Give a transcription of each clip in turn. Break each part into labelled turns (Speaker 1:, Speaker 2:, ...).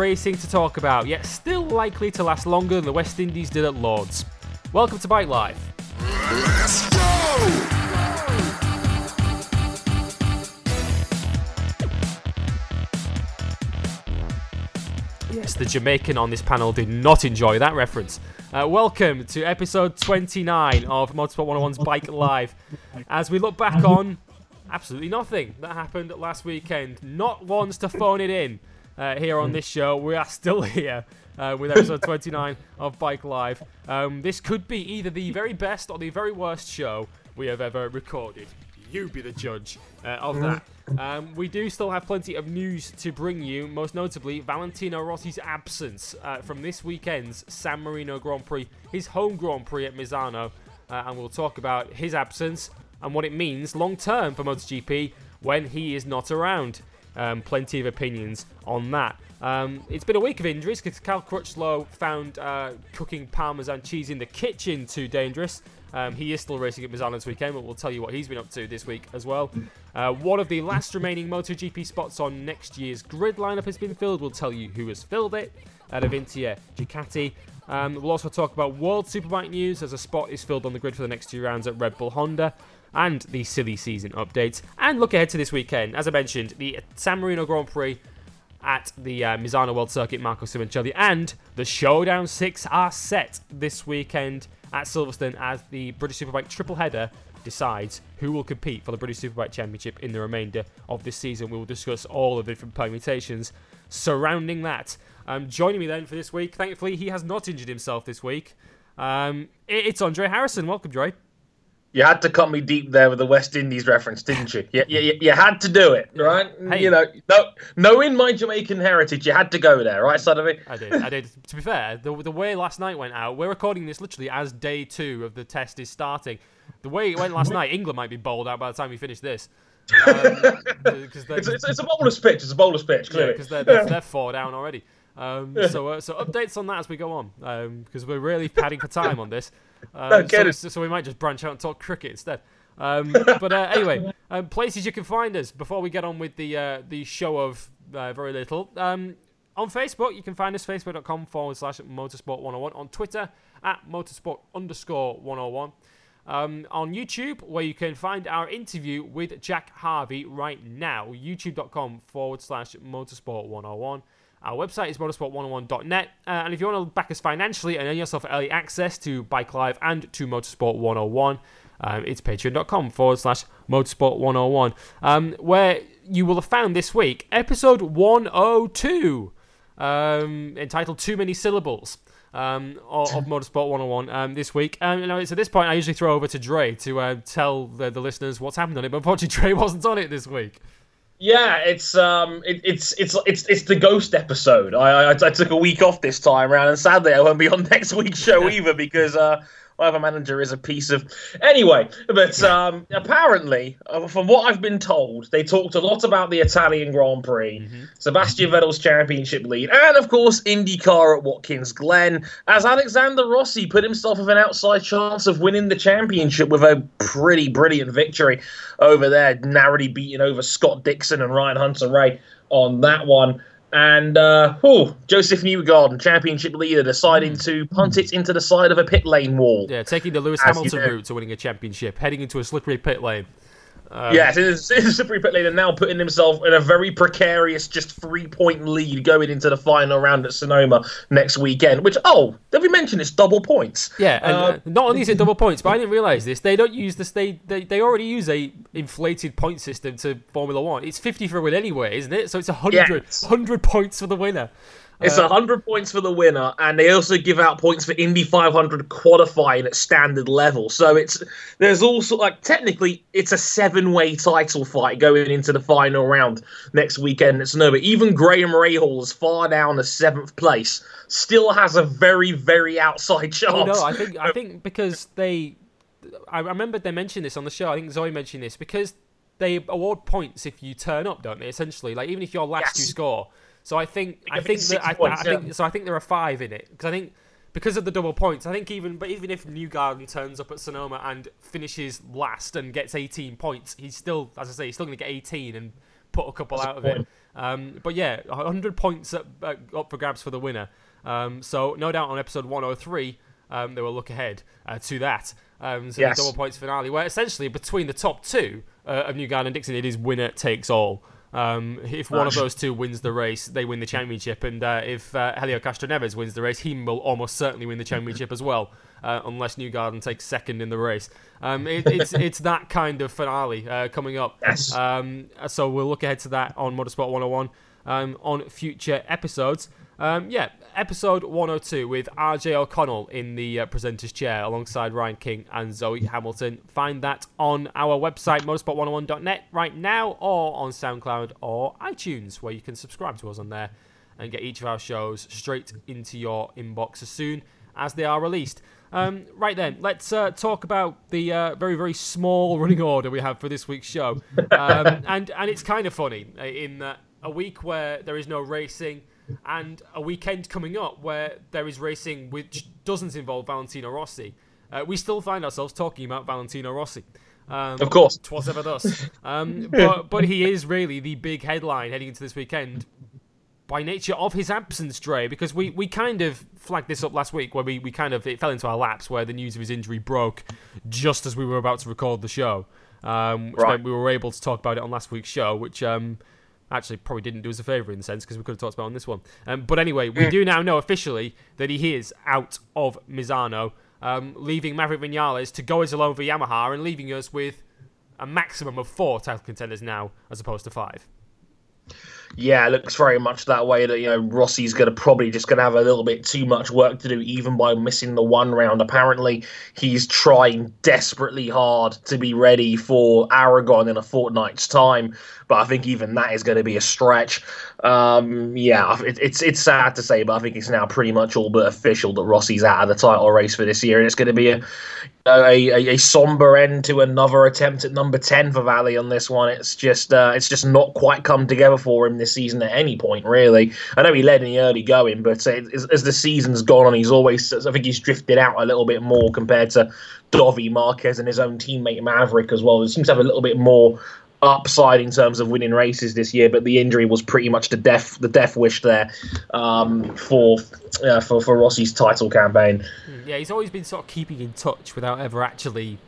Speaker 1: racing to talk about, yet still likely to last longer than the West Indies did at Lords. Welcome to Bike Live. Let's go! Yes, the Jamaican on this panel did not enjoy that reference. Uh, welcome to episode 29 of Motorsport 101's Bike Live. As we look back on absolutely nothing that happened last weekend, not once to phone it in uh, here on this show. We are still here uh, with episode 29 of Bike Live. Um, this could be either the very best or the very worst show we have ever recorded. You be the judge uh, of that. Um, we do still have plenty of news to bring you, most notably Valentino Rossi's absence uh, from this weekend's San Marino Grand Prix, his home Grand Prix at Misano, uh, and we'll talk about his absence and what it means long term for MotoGP when he is not around. Um, plenty of opinions on that. Um, it's been a week of injuries because Cal Crutchlow found uh, cooking Parmesan cheese in the kitchen too dangerous. Um, he is still racing at Misano this weekend, but we'll tell you what he's been up to this week as well. Uh, one of the last remaining MotoGP spots on next year's grid lineup has been filled. We'll tell you who has filled it at Avintia Ducati. Um, we'll also talk about World Superbike news as a spot is filled on the grid for the next two rounds at Red Bull Honda and the silly season updates. And look ahead to this weekend. As I mentioned, the San Marino Grand Prix at the uh, Misano World Circuit, Marco Simoncelli, and the Showdown 6 are set this weekend at Silverstone as the British Superbike triple header decides who will compete for the British Superbike Championship in the remainder of this season. We will discuss all of the different permutations surrounding that. Um, joining me then for this week, thankfully, he has not injured himself this week. Um, it's Andre Harrison. Welcome, Dre.
Speaker 2: You had to cut me deep there with the West Indies reference, didn't you? You, you, you had to do it, right? Hey. You know, no, knowing my Jamaican heritage, you had to go there, right, son of
Speaker 1: it? I did. I did. to be fair, the, the way last night went out, we're recording this literally as day two of the test is starting. The way it went last night, England might be bowled out by the time we finish this. Um,
Speaker 2: it's, it's, it's, a bowler's pitch. It's a bowler's pitch, clearly.
Speaker 1: Because yeah, they're, they're, they're, four down already. Um, so, uh, so updates on that as we go on, because um, we're really padding for time on this. Um, so, so, we might just branch out and talk cricket instead. Um, but uh, anyway, um, places you can find us before we get on with the uh, the show of uh, very little. Um, on Facebook, you can find us facebook.com forward slash motorsport 101. On Twitter, at motorsport underscore 101. Um, on YouTube, where you can find our interview with Jack Harvey right now, youtube.com forward slash motorsport 101. Our website is motorsport101.net. Uh, and if you want to back us financially and earn yourself early access to Bike Live and to Motorsport 101, um, it's patreon.com forward slash motorsport 101, um, where you will have found this week episode 102, um, entitled Too Many Syllables. Um, of, of, Motorsport 101 um, this week. Um, you know, it's at this point I usually throw over to Dre to uh, tell the, the listeners what's happened on it, but unfortunately Dre wasn't on it this week.
Speaker 2: Yeah, it's um, it, it's it's it's it's the ghost episode. I, I, I took a week off this time around, and sadly I won't be on next week's show either because uh, my manager is a piece of. Anyway, but um, apparently, uh, from what I've been told, they talked a lot about the Italian Grand Prix, mm-hmm. Sebastian Vettel's championship lead, and of course IndyCar at Watkins Glen, as Alexander Rossi put himself with an outside chance of winning the championship with a pretty brilliant victory over there, narrowly beating over Scott Dixon and Ryan Hunter-Reay on that one. And uh, oh, Josef Newgarden, championship leader, deciding mm. to punt it into the side of a pit lane wall.
Speaker 1: Yeah, taking the Lewis Hamilton route to winning a championship, heading into a slippery pit lane.
Speaker 2: Um, yes, it is, it is slippery pit lane, and now putting himself in a very precarious, just three point lead going into the final round at Sonoma next weekend. Which, oh, did we mention it's double points?
Speaker 1: Yeah, and uh, uh not only is it double points, but I didn't realize this. They don't use this. They, they they already use a inflated point system to Formula One. It's fifty for a win anyway, isn't it? So it's a hundred yes. hundred points for the winner.
Speaker 2: It's uh, 100 points for the winner, and they also give out points for Indy 500 qualifying at standard level. So it's there's also like technically it's a seven-way title fight going into the final round next weekend. It's no, but even Graham Rahal is far down as seventh place, still has a very very outside chance. Oh,
Speaker 1: no, I think I think because they, I remember they mentioned this on the show. I think Zoe mentioned this because they award points if you turn up, don't they? Essentially, like even if you're last, yes. you score. So I think I think that I, points, I, think yeah. so I think there are five in it because I think because of the double points. I think even but even if Newgarden turns up at Sonoma and finishes last and gets 18 points, he's still, as I say, he's still going to get 18 and put a couple That's out a of it. Um, but yeah, 100 points up, uh, up for grabs for the winner. Um, so no doubt on episode 103, um, they will look ahead uh, to that. Um, so
Speaker 2: Yes.
Speaker 1: the double points finale, where essentially between the top two uh, of Newgarden and Dixon, it is winner takes all. Um, if one of those two wins the race, they win the championship, and uh, if uh, Helio Castroneves wins the race, he will almost certainly win the championship as well, uh, unless Newgarden takes second in the race. Um, it, it's it's that kind of finale uh, coming up.
Speaker 2: Yes.
Speaker 1: Um, so we'll look ahead to that on Motorsport 101 um, on future episodes. Um, yeah, episode 102 with RJ O'Connell in the uh, presenter's chair alongside Ryan King and Zoe Hamilton. Find that on our website, motorsport101.net, right now, or on SoundCloud or iTunes, where you can subscribe to us on there and get each of our shows straight into your inbox as soon as they are released. Um, right then, let's uh, talk about the uh, very, very small running order we have for this week's show. Um, and, and it's kind of funny uh, in that a week where there is no racing and a weekend coming up where there is racing which doesn't involve Valentino Rossi, uh, we still find ourselves talking about Valentino Rossi. Um,
Speaker 2: Of course.
Speaker 1: Twas ever thus. Um, but, but he is really the big headline heading into this weekend by nature of his absence, Dre, because we, we kind of flagged this up last week where we, we kind of it fell into our laps where the news of his injury broke just as we were about to record the show. Um, which
Speaker 2: Right.
Speaker 1: meant we were able to talk about it on last week's show, which um, actually probably didn't do us a favour in the sense because we could have talked about on this one. Um, but anyway, we do now know officially that he is out of Misano, um, leaving Maverick Vinales to go as alone for Yamaha and leaving us with a maximum of four title contenders now as opposed to five.
Speaker 2: Yeah, it looks very much that way. That you know Rossi's going to probably just going to have a little bit too much work to do, even by missing the one round. Apparently, he's trying desperately hard to be ready for Aragon in a fortnight's time, but I think even that is going to be a stretch. Um, yeah, it, it's it's sad to say, but I think it's now pretty much all but official that Rossi's out of the title race for this year, and it's going to be a a, a, a somber end to another attempt at number 10 for Valley on this one. It's just uh, it's just not quite come together for him this season at any point, really. I know he led in the early going, but uh, as, as the season's gone on, he's always I think he's drifted out a little bit more compared to Dovi, Marquez, and his own teammate Maverick as well. He seems to have a little bit more upside in terms of winning races this year, but the injury was pretty much the death the death wish there um, for uh, for for Rossi's title campaign.
Speaker 1: Yeah, he's always been sort of keeping in touch without ever actually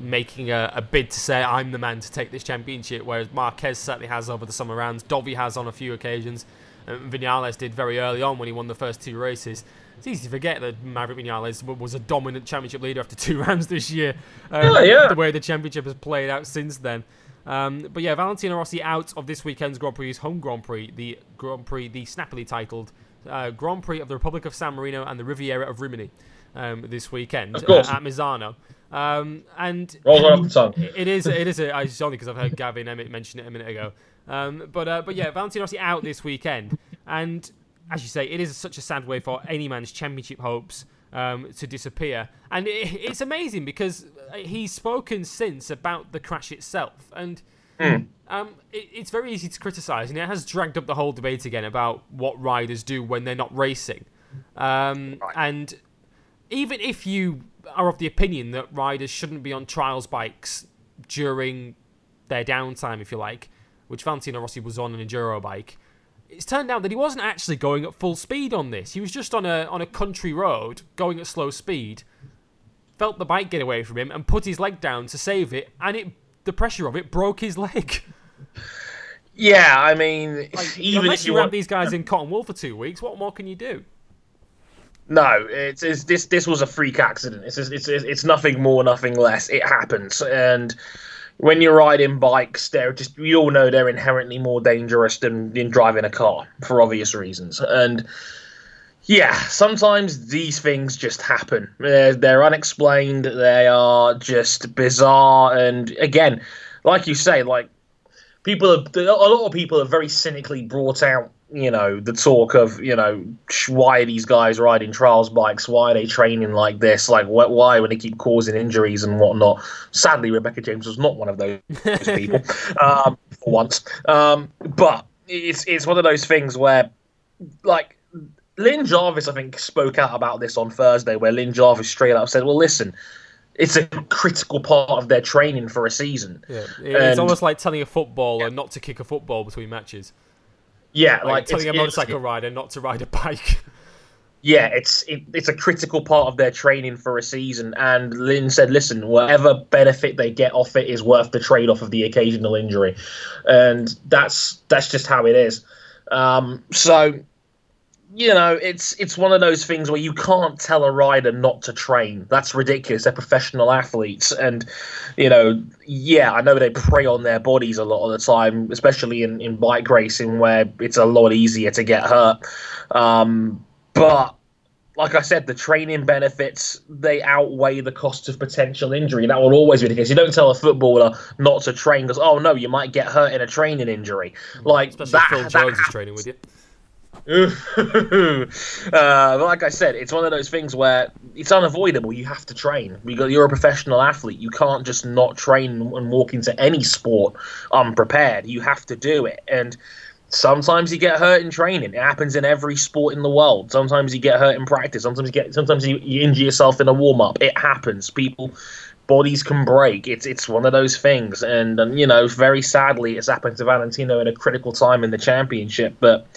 Speaker 1: making a, a bid to say I'm the man to take this championship. Whereas Marquez certainly has over the summer rounds, Dovi has on a few occasions, and Vinales did very early on when he won the first two races. It's easy to forget that Maverick Vinales was a dominant championship leader after two rounds this year. Um,
Speaker 2: yeah.
Speaker 1: The way the championship has played out since then. Um, but yeah, Valentino Rossi out of this weekend's Grand Prix, his home Grand Prix, the Grand Prix, the snappily titled uh, Grand Prix of the Republic of San Marino and the Riviera of Rimini um, this weekend uh, at Misano. Um, and
Speaker 2: Rolls right off the tongue.
Speaker 1: it is it is a, it's only because I've heard Gavin Emmett mention it a minute ago. Um, but uh, but yeah, Valentino Rossi out this weekend, and as you say, it is such a sad way for any man's championship hopes um, to disappear. And it, it's amazing because he's spoken since about the crash itself, and um, it, it's very easy to criticise, and it has dragged up the whole debate again about what riders do when they're not racing. Um, And even if you are of the opinion that riders shouldn't be on trials bikes during their downtime, if you like, which Valentino Rossi was on an enduro bike, it's turned out that he wasn't actually going at full speed on this. He was just on a on a country road going at slow speed, felt the bike get away from him, and put his leg down to save it, and it the pressure of it broke his leg.
Speaker 2: Yeah, I mean, even
Speaker 1: Unless
Speaker 2: if
Speaker 1: you
Speaker 2: you
Speaker 1: wrap
Speaker 2: want,
Speaker 1: these guys in cotton wool for two weeks, what more can you do?
Speaker 2: no, it's, it's this this was a freak accident. It's it's it's, it's nothing more, nothing less. It happens, and when you're riding bikes, they're just we all know they're inherently more dangerous than, than driving a car for obvious reasons, and. Yeah, sometimes these things just happen. They're, they're unexplained. They are just bizarre. And again, like you say, like people are, a lot of people are very cynically brought out you know the talk of you know why are these guys riding trials bikes? Why are they training like this? Like wh- why when they keep causing injuries and whatnot? Sadly rebecca james was not one of those people um, for once. Um, but it's it's one of those things where like Lin Jarvis i think spoke out about this on thursday where Lin Jarvis straight up said well listen it's a critical part of their training for a season.
Speaker 1: Yeah, it's
Speaker 2: And-
Speaker 1: almost like telling a footballer not to kick a football between matches.
Speaker 2: Yeah,
Speaker 1: like,
Speaker 2: like,
Speaker 1: telling a motorcycle rider not to ride a bike.
Speaker 2: yeah, it's it, it's a critical part of their training for a season. And Lin said, "Listen, whatever benefit they get off it is worth the trade off of the occasional injury," and that's that's just how it is. Um, so, you know, it's it's one of those things where you can't tell a rider not to train. That's ridiculous. They're professional athletes, and you know, yeah, I know they prey on their bodies a lot of the time, especially in in bike racing where it's a lot easier to get hurt. Um, but like I said, the training benefits they outweigh the cost of potential injury. That will always be the case. You don't tell a footballer not to train because oh no, you might get hurt in a training injury. Like
Speaker 1: Especially
Speaker 2: that.
Speaker 1: Phil
Speaker 2: that
Speaker 1: Jones is training with you.
Speaker 2: uh, but like I said, it's one of those things where it's unavoidable. You have to train. You're a professional athlete. You can't just not train and walk into any sport unprepared. You have to do it. And sometimes you get hurt in training. It happens in every sport in the world. Sometimes you get hurt in practice. Sometimes you get. Sometimes you, you injure yourself in a warm up. It happens. People. Bodies can break. It's it's one of those things, and, and you know, very sadly, it's happened to Valentino in a critical time in the championship. But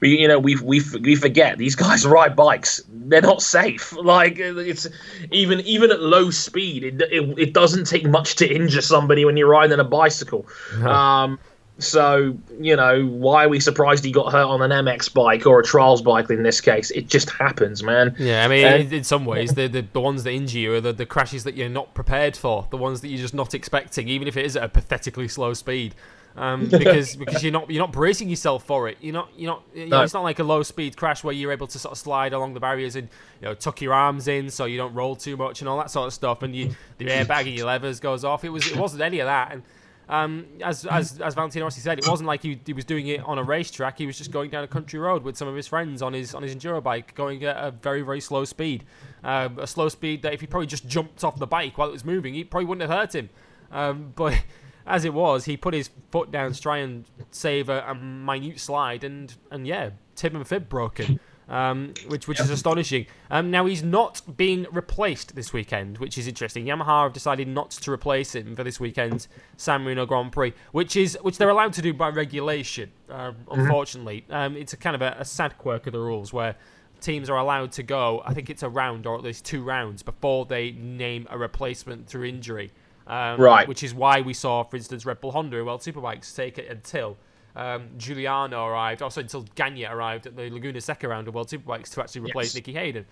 Speaker 2: we you know we we we forget these guys ride bikes. They're not safe. Like it's even even at low speed it, it, it doesn't take much to injure somebody when you're riding a bicycle. Um so you know why are we surprised he got hurt on an mx bike or a trials bike in this case? It just happens man.
Speaker 1: Yeah, I mean, in, in some ways, the, the the ones that injure you are the, the crashes that you're not prepared for, the ones that you're just not expecting, even if it is at a pathetically slow speed. Um, because because you're not you're not bracing yourself for it. You're not you're not. You know,
Speaker 2: No.
Speaker 1: It's not like a low speed crash where you're able to sort of slide along the barriers and you know tuck your arms in so you don't roll too much and all that sort of stuff. And you the airbag and your levers goes off. It was it wasn't any of that. And um, as as as Valentino Rossi said, it wasn't like he, he was doing it on a racetrack. He was just going down a country road with some of his friends on his on his enduro bike, going at a very very slow speed, um, a slow speed that if he probably just jumped off the bike while it was moving, it probably wouldn't have hurt him. Um, but as it was, he put his foot down to try and save a, a minute slide, and and yeah, tib and fib broken. Um, which which is astonishing. Um, now he's not being replaced this weekend, which is interesting. Yamaha have decided not to replace him for this weekend's San Marino Grand Prix, which is which they're allowed to do by regulation. Um, unfortunately, um, it's a kind of a, a sad quirk of the rules where teams are allowed to go. I think it's a round or at least two rounds before they name a replacement through injury. Um,
Speaker 2: Right.
Speaker 1: Which is why we saw, for instance, Red Bull Honda World Superbikes take it until um, Giuliano arrived, also until Gagne arrived at the Laguna Seca round of World Superbikes to actually replace
Speaker 2: Yes.
Speaker 1: Nicky Hayden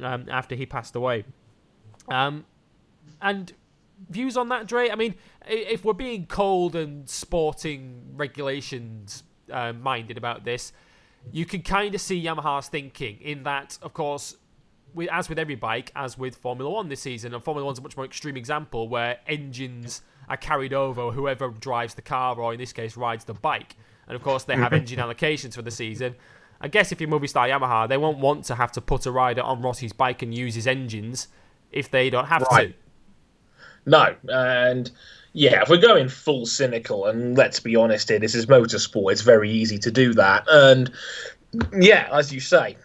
Speaker 1: um, after he passed away. Um, and views on that, Dre? I mean, if we're being cold and sporting regulations uh, minded about this, you can kind of see Yamaha's thinking in that, of course, with, as with every bike, as with Formula One this season, and Formula One's a much more extreme example where engines are carried over whoever drives the car, or in this case, rides the bike. And of course, they have engine allocations for the season. I guess if you're Movistar Yamaha, they won't want to have to put a rider on Rossi's bike and use his engines if they don't have
Speaker 2: Right.
Speaker 1: to.
Speaker 2: No, and yeah, if we're going full cynical, and let's be honest here, this is motorsport. It's very easy to do that, and yeah, as you say,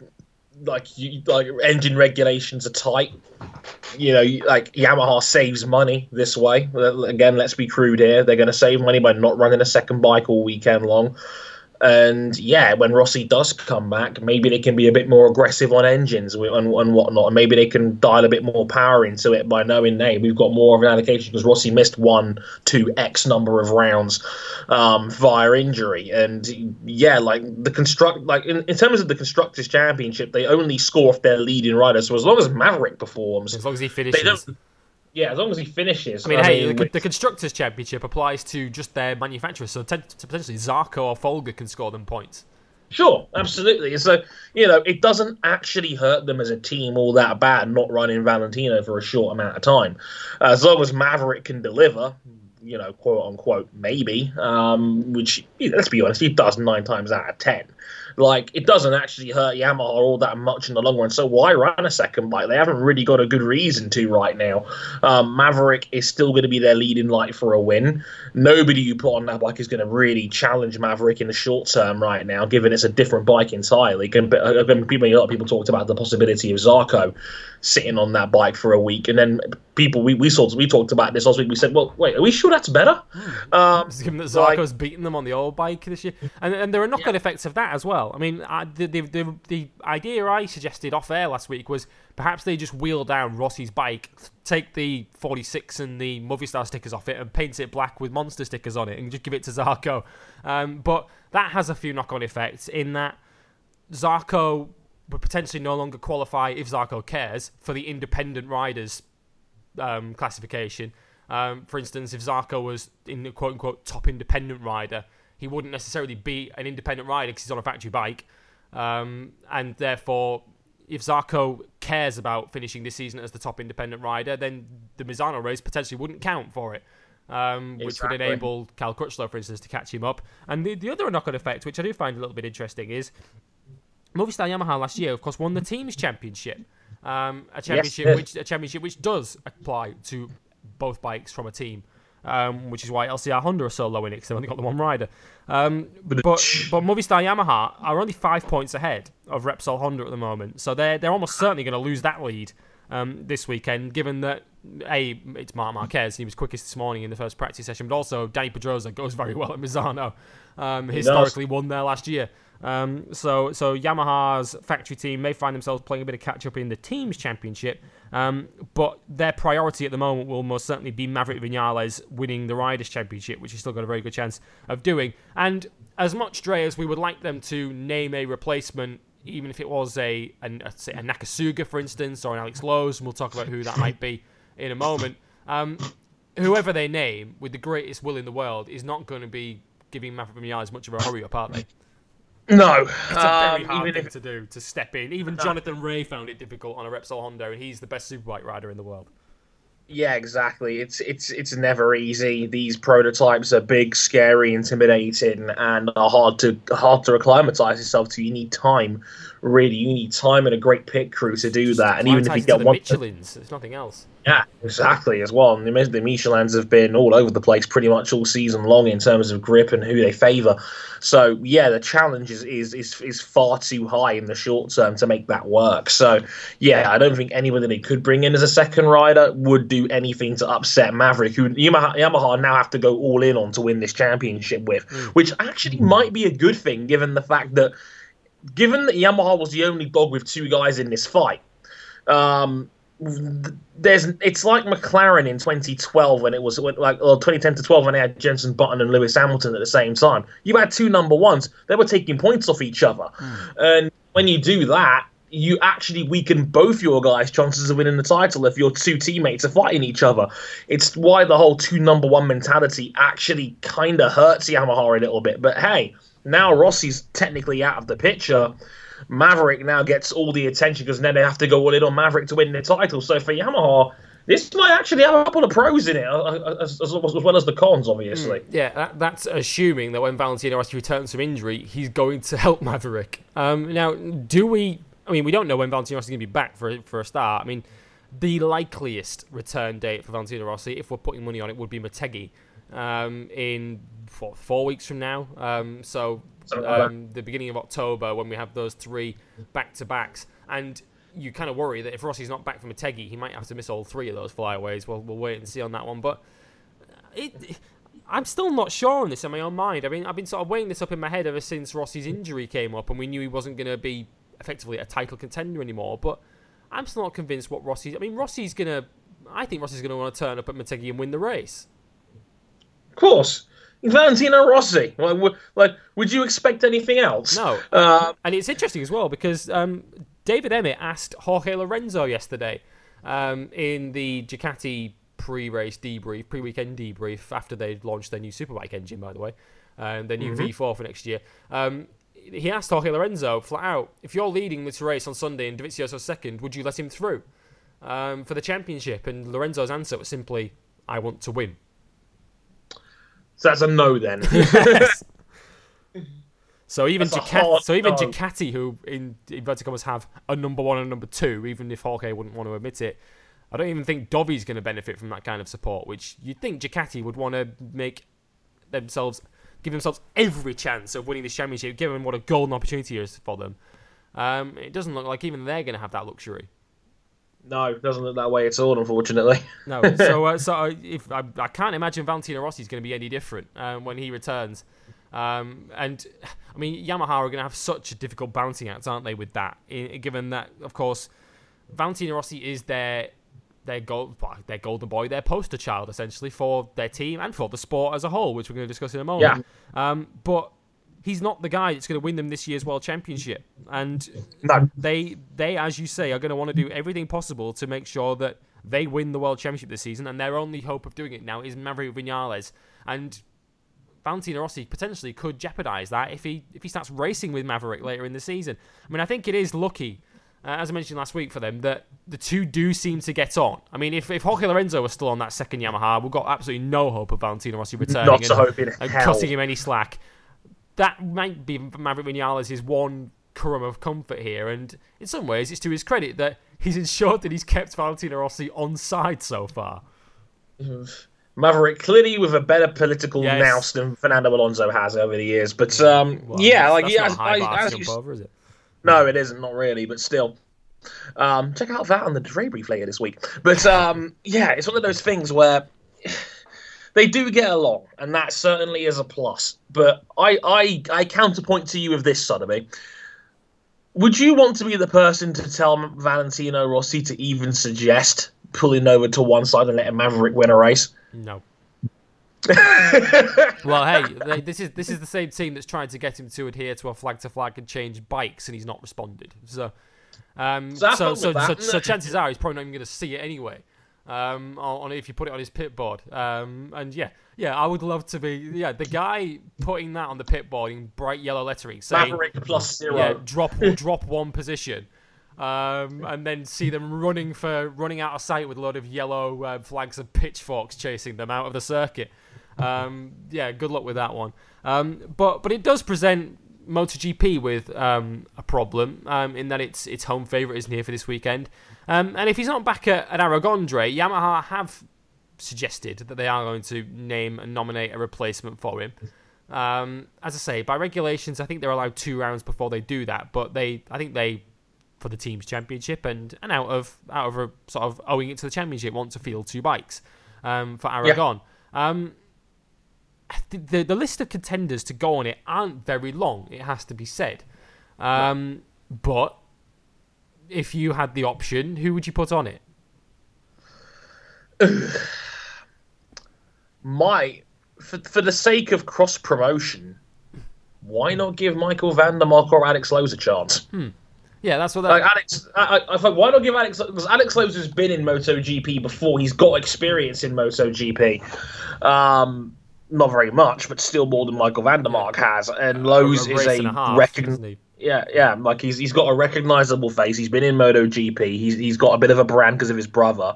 Speaker 2: like you, like engine regulations are tight. You know, like Yamaha saves money this way. Again, let's be crude here. They're going to save money by not running a second bike all weekend long. And yeah, when Rossi does come back, maybe they can be a bit more aggressive on engines and, and whatnot, and maybe they can dial a bit more power into it by knowing, hey, we've got more of an allocation because Rossi missed one, two, X number of rounds um, via injury, and yeah, like the construct, like in, in terms of the constructors' championship, they only score off their leading riders. So as long as Maverick performs,
Speaker 1: As long as he
Speaker 2: they
Speaker 1: finishes.
Speaker 2: Yeah, as long as he finishes.
Speaker 1: I mean, hey,
Speaker 2: mean,
Speaker 1: the, the Constructors' Championship applies to just their manufacturers, so t- potentially Zarco or Folger can score them points.
Speaker 2: Sure, absolutely. So, you know, it doesn't actually hurt them as a team all that bad not running Valentino for a short amount of time. Uh, as long as Maverick can deliver, you know, quote unquote, maybe, um, which, let's be honest, he does nine times out of ten. Like it doesn't actually hurt Yamaha all that much in the long run. So why run a second bike? They haven't really got a good reason to right now. Um, Maverick is still going to be their leading light for a win. Nobody you put on that bike is going to really challenge Maverick in the short term right now, given it's a different bike entirely. Uh, people, a lot of people talked about the possibility of Zarco sitting on that bike for a week, and then people we we saw we talked about this last week. We said, well, wait, are we sure that's better?
Speaker 1: Hmm. Um, Given that Zarco's like, beaten them on the old bike this year, and, and there are knock-on yeah. effects of that as well. I mean, I, the, the, the the idea I suggested off air last week was perhaps they just wheel down Rossi's bike, take the 46 and the movie Movistar stickers off it, and paint it black with monster stickers on it, and just give it to Zarko. Um, but that has a few knock-on effects in that Zarco would potentially no longer qualify if Zarco cares for the independent riders um, classification. Um, for instance, if Zarco was in the quote unquote top independent rider, he wouldn't necessarily be an independent rider because he's on a factory bike. Um, and therefore, if Zarco cares about finishing this season as the top independent rider, then the Misano race potentially wouldn't count for it. Um, which would enable Cal Crutchlow, for instance, to catch him up. And the, the other knock on effect, which I do find a little bit interesting, is Movistar Yamaha last year, of course, won the teams championship. Um, a championship yes, which a championship which does apply to both bikes from a team. Um, which is why LCR Honda are so low in it because they've only got the one rider. Um, but but Movistar Yamaha are only five points ahead of Repsol Honda at the moment, so they're they're almost certainly going to lose that lead um, this weekend. Given that a it's Marc Marquez, he was quickest this morning in the first practice session, but also Dani Pedrosa goes very well at Misano. Um, historically won there last year. Um, so, so Yamaha's factory team may find themselves playing a bit of catch up in the teams championship, um, but their priority at the moment will most certainly be Maverick Vinales winning the Riders Championship, which he's still got a very good chance of doing. And as much, Dre, as we would like them to name a replacement, even if it was a, a, a, Nakasuga, for instance, or an Alex Lowes, and we'll talk about who that might be in a moment. Um, whoever they name, with the greatest will in the world, is not going to be giving Maverick Vinales much of a hurry up, aren't they?
Speaker 2: No,
Speaker 1: it's a very um, hard thing if... to do to step in. Even Jonathan Rea found it difficult on a Repsol Honda, and he's the best superbike rider in the world.
Speaker 2: Yeah, exactly. It's it's it's never easy. These prototypes are big, scary, intimidating, and are hard to hard to acclimatize yourself to. You need time, really. You need time and a great pit crew to do that. And even if you get one,
Speaker 1: Michelin's, there's nothing else.
Speaker 2: Yeah, exactly. As well, and the, Michelins have been all over the place pretty much all season long in terms of grip and who they favour. So yeah, the challenge is, is is is far too high in the short term to make that work. So yeah, I don't think anybody they could bring in as a second rider would do anything to upset Maverick, who Yamaha, Yamaha now have to go all in on to win this championship with, mm. which actually might be a good thing given the fact that given that Yamaha was the only dog with two guys in this fight. Um, there's it's like McLaren in 2012 when it was like or 2010 to 12 when they had Jenson Button and Lewis Hamilton at the same time. You had two number ones; they were taking points off each other, mm. and when you do that, you actually weaken both your guys' chances of winning the title if your two teammates are fighting each other. It's why the whole two number one mentality actually kind of hurts Yamaha a little bit. But hey, now Rossi's technically out of the picture Maverick now gets all the attention because then they have to go all in on Maverick to win the title. So for Yamaha, this might actually have a couple of pros in it, uh, uh, as, as, as well as the cons, obviously. Mm,
Speaker 1: yeah, that, that's assuming that when Valentino Rossi returns from injury, he's going to help Maverick. Um, now, do we? I mean, we don't know when Valentino Rossi is going to be back for for a start. I mean, the likeliest return date for Valentino Rossi, if we're putting money on it, would be Motegi um, in four, four weeks from now. Um, so um, the beginning of October when we have those three back to backs. And you kind of worry that if Rossi's not back from Motegi, he might have to miss all three of those flyaways. Well, we'll wait and see on that one. But it, it, I'm still not sure on this in my own mind. I mean, I've been sort of weighing this up in my head ever since Rossi's injury came up, and we knew he wasn't going to be effectively a title contender anymore. But I'm still not convinced what Rossi's. I mean, Rossi's going to. I think Rossi's going to want to turn up at Motegi and win the race.
Speaker 2: Of course. Valentino Rossi. Like, like, would you expect anything else?
Speaker 1: No. Uh, and it's interesting as well because um, David Emmett asked Jorge Lorenzo yesterday um, in the Ducati pre-race debrief, pre-weekend debrief after they'd launched their new Superbike engine, by the way, um, their new mm-hmm. V4 for next year. Um, he asked Jorge Lorenzo flat out, if you're leading this race on Sunday and Dovizioso second, would you let him through um, for the championship? And Lorenzo's answer was simply, I want to win.
Speaker 2: So that's a no then. yes.
Speaker 1: So even Ducati, so even
Speaker 2: no.
Speaker 1: Ducati, who in inverted commas have a number one and a number two, even if Jorge wouldn't want to admit it, I don't even think Dovi's going to benefit from that kind of support. Which you'd think Ducati would want to make themselves give themselves every chance of winning this championship, given what a golden opportunity it is for them. Um, it doesn't look like even they're going to have that luxury.
Speaker 2: No, it doesn't look that way at all, unfortunately.
Speaker 1: No, so uh, so uh, if I, I can't imagine Valentino Rossi is going to be any different um, when he returns. Um, and I mean, Yamaha are going to have such a difficult bouncing act, aren't they? With that, I given that, of course, Valentino Rossi is their their gold, their golden boy, their poster child, essentially for their team and for the sport as a whole, which we're going to discuss in a moment. Yeah. Um, but he's not the guy that's going to win them this year's world championship, and
Speaker 2: No.
Speaker 1: they they as you say are going to want to do everything possible to make sure that they win the world championship this season and their only hope of doing it now is Maverick Vinales and Valentino Rossi potentially could jeopardize that if he if he starts racing with Maverick later in the season. I mean I think it is lucky uh, as I mentioned last week for them that the two do seem to get on. I mean if if Jorge Lorenzo was still on that second Yamaha we've got absolutely no hope of Valentino Rossi returning
Speaker 2: Not
Speaker 1: and,
Speaker 2: hope in
Speaker 1: and
Speaker 2: hell.
Speaker 1: cutting him any slack that might be Maverick Vinales' one crumb of comfort here, and in some ways, it's to his credit that he's ensured that he's kept Valentino Rossi on side so far.
Speaker 2: Maverick clearly with a better political
Speaker 1: Yes.
Speaker 2: nous than Fernando Alonso has over the years. But um,
Speaker 1: Well,
Speaker 2: yeah, like yeah, as, I- as you-
Speaker 1: over, is it?
Speaker 2: no, it isn't, not really, but still. Um, check out that on the Dre brief later this week. But um, yeah, it's one of those things where they do get along, and that certainly is a plus. But I, I, I counterpoint to you with this, Sodomy. Would you want to be the person to tell Valentino Rossi to even suggest pulling over to one side and letting Maverick win a race?
Speaker 1: No. well, hey, they, this is this is the same team that's trying to get him to adhere to a flag to flag and change bikes, and he's not responded. So, um,
Speaker 2: So
Speaker 1: so so, so, so chances are he's probably not even going to see it anyway. Um, on if you put it on his pit board, um, and yeah, yeah, I would love to be yeah the guy putting that on the pit board in bright yellow lettering, saying
Speaker 2: Maverick plus zero.
Speaker 1: yeah, drop drop one position, um, and then see them running for running out of sight with a lot of yellow uh, flags and pitchforks chasing them out of the circuit. Um, yeah, good luck with that one. Um, but but it does present MotoGP with um, a problem um, in that its its home favourite isn't here for this weekend, um, and if he's not back at, at Aragon, Dre, Yamaha have suggested that they are going to name and nominate a replacement for him. Um, as I say, by regulations, I think they're allowed two rounds before they do that. But they, I think they, for the team's championship and, and out of out of a, sort of owing it to the championship, want to field two bikes um, for Aragon. Um, the, the the list of contenders to go on it aren't very long. It has to be said. Um, but if you had the option, who would you put on it?
Speaker 2: my for, for the sake of cross promotion, why not give Michael van der Mark or Alex Lowes a chance?
Speaker 1: Yeah, that's what that.
Speaker 2: Like Alex, I, I, I thought, why not give Alex? Because Alex Lowes has been in MotoGP before. He's got experience in MotoGP. Um, not very much, but still more than Michael van der Mark has. And Lowes is a,
Speaker 1: a
Speaker 2: yeah, yeah, like he's he's got a recognizable face. He's been in MotoGP. He's he's got a bit of a brand because of his brother.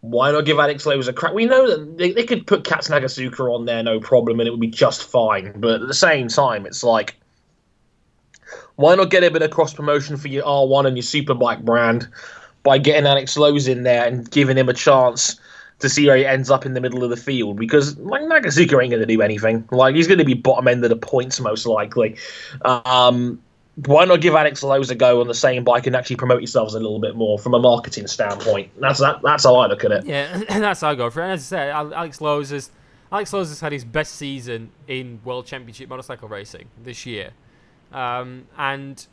Speaker 2: Why not give Alex Lowes a crack? We know that they, they could put Katz Nakasuga on there, no problem, and it would be just fine. But at the same time, it's like, why not get a bit of cross promotion for your R1 and your Superbike brand by getting Alex Lowes in there and giving him a chance to see where he ends up in the middle of the field? Because like Nakasuga ain't going to do anything. Like he's going to be bottom end of the points most likely. Um, why not give Alex Lowes a go on the same bike and actually promote yourselves a little bit more from a marketing standpoint? That's that. That's how I look at it.
Speaker 1: Yeah, that's how I go for it. As I said, Alex Lowes has Alex Lowes has had his best season in World Championship motorcycle racing this year, um, and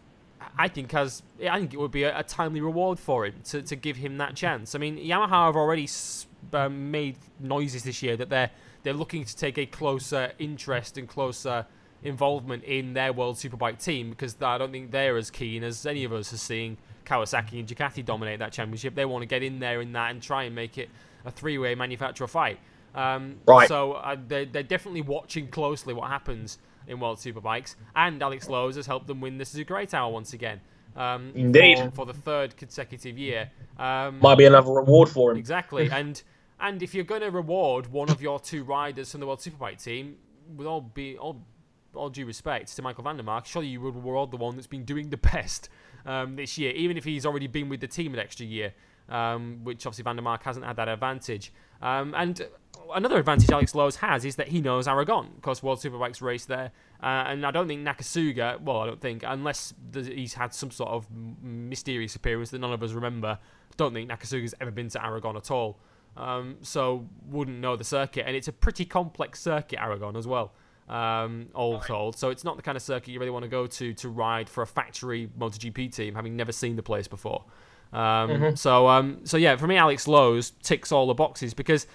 Speaker 1: I think has I think it would be a, a timely reward for him to, to give him that chance. I mean, Yamaha have already um, made noises this year that they're they're looking to take a closer interest and closer involvement in their World Superbike team because I don't think they're as keen as any of us are seeing Kawasaki and Ducati dominate that championship. They want to get in there in that and try and make it a three-way manufacturer fight. Um,
Speaker 2: Right.
Speaker 1: So uh, they're, they're definitely watching closely what happens in World Superbikes, and Alex Lowes has helped them win the Great Tower once again. Um,
Speaker 2: Indeed.
Speaker 1: For, for the third consecutive year. Um,
Speaker 2: Might be another reward for him.
Speaker 1: Exactly, and and if you're going to reward one of your two riders from the World Superbike team, with all be all all due respect to Michael van der Mark, surely you would reward the one that's been doing the best um, this year, even if he's already been with the team an extra year, um, which obviously van der Mark hasn't had that advantage. Um, and another advantage Alex Lowes has is that he knows Aragon because World Superbikes race there, uh, and I don't think Nakasuga. Well, I don't think unless he's had some sort of mysterious appearance that none of us remember. Don't think Nakasuga's ever been to Aragon at all. Um, so wouldn't know the circuit, and it's a pretty complex circuit, Aragon as well. Um, all told, so it's not the kind of circuit you really want to go to to ride for a factory MotoGP team, having never seen the place before. Um, mm-hmm. So, um, so yeah, for me, Alex Lowes ticks all the boxes because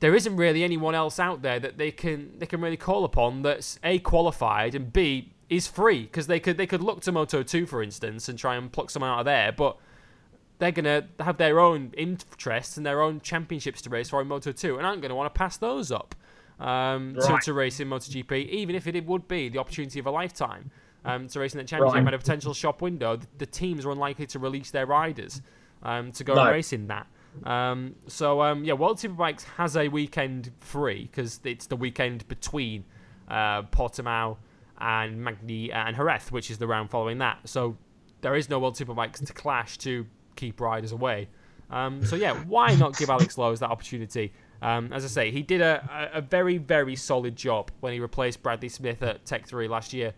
Speaker 1: there isn't really anyone else out there that they can they can really call upon that's a qualified and b is free because they could they could look to Moto 2 for instance and try and pluck someone out of there, but they're gonna have their own interests and their own championships to race for in Moto 2 and aren't gonna want to pass those up um, right. to, to race in MotoGP, even if it would be the opportunity of a lifetime um, to race in that championship right. at a potential shop window. The, the, teams are unlikely to release their riders um, to go no. and race in that. Um, so um, yeah, World Superbikes has a weekend free because it's the weekend between uh, Portimao and Magny and Jerez, which is the round following that. So there is no World Superbikes to clash to keep riders away. Um, so yeah, why not give Alex Lowes that opportunity? Um, as I say, he did a, a very very solid job when he replaced Bradley Smith at Tech Three last year.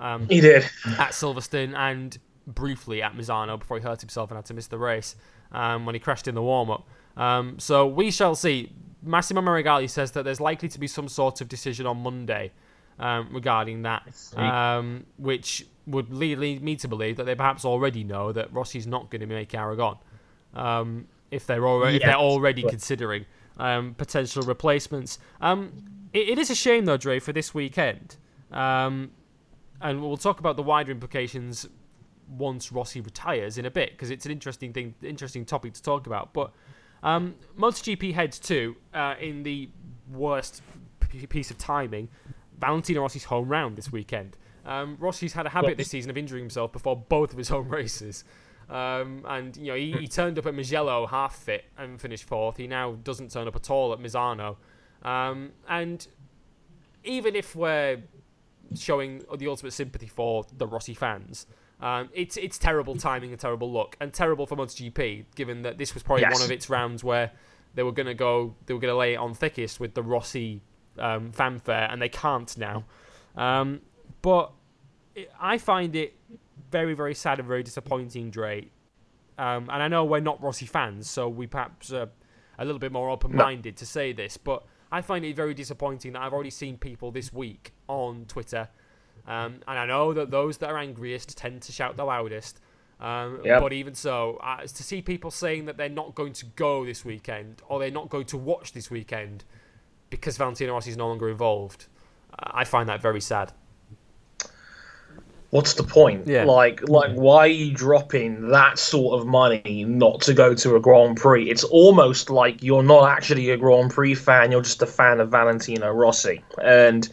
Speaker 2: Um, he did
Speaker 1: at Silverstone and briefly at Misano before he hurt himself and had to miss the race um, when he crashed in the warm up. Um, so we shall see. Massimo Meregalli says that there's likely to be some sort of decision on Monday um, regarding that, um, which would lead, lead, me to believe that they perhaps already know that Rossi's not going to make Aragon um, if they're already yes. if they're already considering um, potential replacements. Um, it, it is a shame though, Dre, for this weekend, and we'll talk about the wider implications once Rossi retires in a bit because it's an interesting thing, interesting topic to talk about. But um, MotoGP heads to uh, in the worst p- piece of timing. Valentino Rossi's home round this weekend. Um, Rossi's had a habit this season of injuring himself before both of his home races. Um, and you know he, he, turned up at Mugello half fit and finished fourth. He now doesn't turn up at all at Misano. Um, and even if we're showing the ultimate sympathy for the Rossi fans, um, it's it's terrible timing and terrible luck, and terrible for MotoGP, given that this was probably yes. one of its rounds where they were going to go, they were going to lay it on thickest with the Rossi um, fanfare, and they can't now. Um, but it, I find it very, very sad and very disappointing, Dre. Um, and I know we're not Rossi fans, so we perhaps are a little bit more open-minded no. to say this, but I find it very disappointing that I've already seen people this week on Twitter um, and I know that those that are angriest tend to shout the loudest. Um, yep. But even so, uh, to see people saying that they're not going to go this weekend or they're not going to watch this weekend because Valentino Rossi is no longer involved, I find that very sad.
Speaker 2: What's the point? Yeah. Like, like, why are you dropping that sort of money not to go to a Grand Prix? It's almost like you're not actually a Grand Prix fan; you're just a fan of Valentino Rossi, and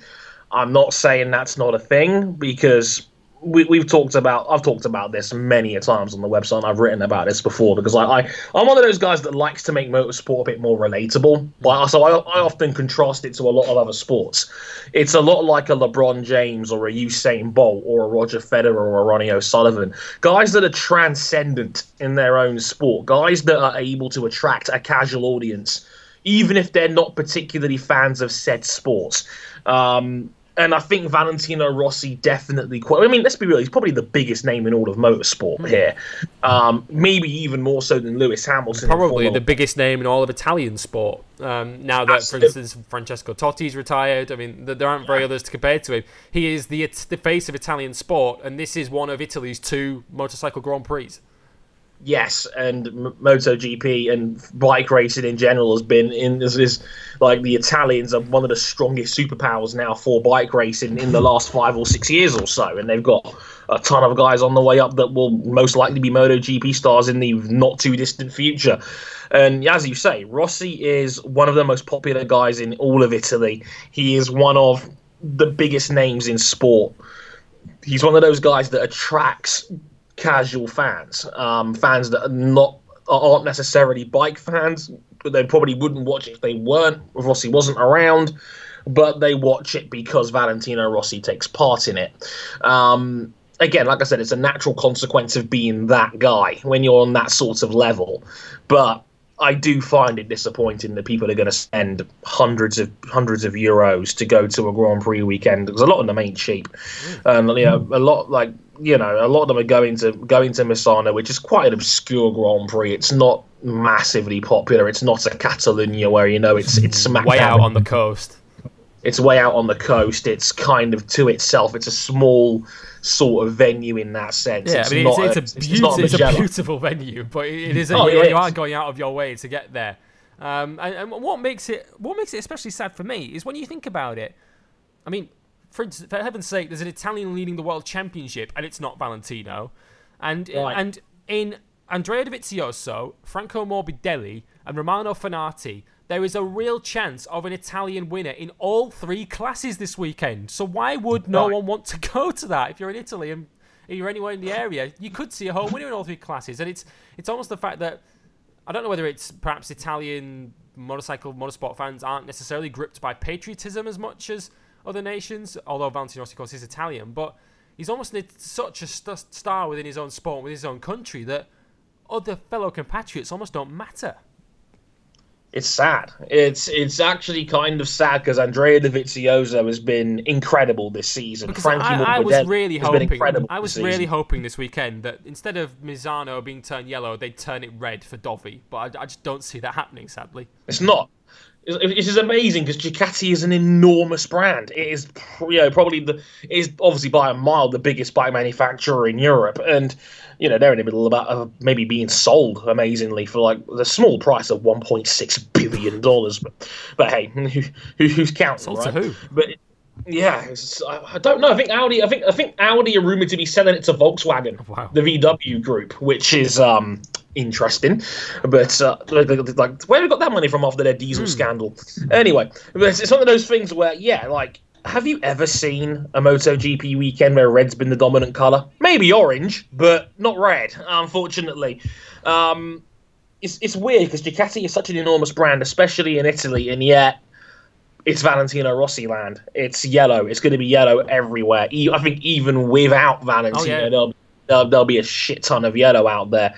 Speaker 2: I'm not saying that's not a thing because we, have talked about I've talked about this many a times on the website. I've written about this before because I, I am one of those guys that likes to make motorsport a bit more relatable. So I, I often contrast it to a lot of other sports. It's a lot like a LeBron James or a Usain Bolt or a Roger Federer or a Ronnie O'Sullivan. Guys that are transcendent in their own sport. Guys that are able to attract a casual audience, even if they're not particularly fans of said sports. Um, and I think Valentino Rossi definitely. I mean, let's be real. He's probably the biggest name in all of motorsport mm. here. Um, maybe even more so than Lewis Hamilton.
Speaker 1: Probably the biggest name in all of Italian sport. Um, now that, for instance, Francesco Totti's retired. I mean, there aren't very yeah. others to compare to him. He is the the face of Italian sport, and this is one of Italy's two motorcycle Grand Prix
Speaker 2: yes, and M- MotoGP and bike racing in general has been in this is like the Italians are one of the strongest superpowers now for bike racing in the last five or six years or so, and they've got a ton of guys on the way up that will most likely be MotoGP stars in the not too distant future. And as you say, Rossi is one of the most popular guys in all of Italy. He is one of the biggest names in sport. He's one of those guys that attracts casual fans, um, fans that are not aren't necessarily bike fans, but they probably wouldn't watch if they weren't if Rossi wasn't around. but they watch it because Valentino Rossi takes part in it. Um, again, like I said, it's a natural consequence of being that guy when you're on that sort of level. But I do find it disappointing that people are going to spend hundreds of hundreds of euros to go to a Grand Prix weekend because a lot of them ain't cheap, and you know a lot like you know a lot of them are going to going to Misano, which is quite an obscure Grand Prix. It's not massively popular. It's not a Catalunya where you know it's it's smack
Speaker 1: way
Speaker 2: dab
Speaker 1: out on the coast.
Speaker 2: it's way out on the coast. It's kind of to itself. It's a small sort of venue in that sense.
Speaker 1: Yeah,
Speaker 2: it's
Speaker 1: I mean,
Speaker 2: not
Speaker 1: it's,
Speaker 2: a,
Speaker 1: it's, a,
Speaker 2: it's a
Speaker 1: it's a beautiful venue, but it it is a,
Speaker 2: Oh,
Speaker 1: you,
Speaker 2: it
Speaker 1: you are going out of your way to get there. Um, and, and what makes it what makes it especially sad for me is when you think about it. I mean, for, for heaven's sake, there's an Italian leading the world championship, and it's not Valentino. And
Speaker 2: Right.
Speaker 1: and in Andrea Dovizioso, Franco Morbidelli, and Romano Fenati, there is a real chance of an Italian winner in all three classes this weekend. So why would no
Speaker 2: Right.
Speaker 1: one want to go to that if you're in Italy and you're anywhere in the area? You could see a home winner in all three classes, and it's it's almost the fact that I don't know whether it's perhaps Italian motorcycle motorsport fans aren't necessarily gripped by patriotism as much as other nations, although Valentino Rossi, of course, is Italian, but he's almost such a st- star within his own sport, within his own country, that other fellow compatriots almost don't matter.
Speaker 2: It's sad. It's it's actually kind of sad because Andrea Dovizioso has been incredible this season.
Speaker 1: Because
Speaker 2: Frankie
Speaker 1: I, I was really hoping, I was really
Speaker 2: season.
Speaker 1: hoping this weekend that instead of Misano being turned yellow, they'd turn it red for Dovi, but I, I just don't see that happening, sadly.
Speaker 2: It's not. It's, it's just amazing because Ducati is an enormous brand. It is, you know, probably the it is obviously by a mile the biggest bike manufacturer in Europe, and you know they're in the middle about of maybe being sold amazingly for like the small price of 1.6 billion dollars. But but hey, who, who, who's counting?
Speaker 1: Sold to who?
Speaker 2: But yeah, I, I don't know. I think Audi. I think I think Audi are rumored to be selling it to Volkswagen,
Speaker 1: Wow.
Speaker 2: the VW group, which is um interesting. But uh, like, where have we got that money from after their diesel scandal? Anyway, but it's, one of those things where yeah, like. Have you ever seen a MotoGP weekend where red's been the dominant color? Maybe orange, but not red, unfortunately. Um, it's, it's weird because Ducati is such an enormous brand, especially in Italy, and yet it's Valentino Rossi land. It's yellow. It's going to be yellow everywhere. E- I think even without Valentino,
Speaker 1: Oh, yeah.
Speaker 2: there'll, there'll, there'll be a shit ton of yellow out there.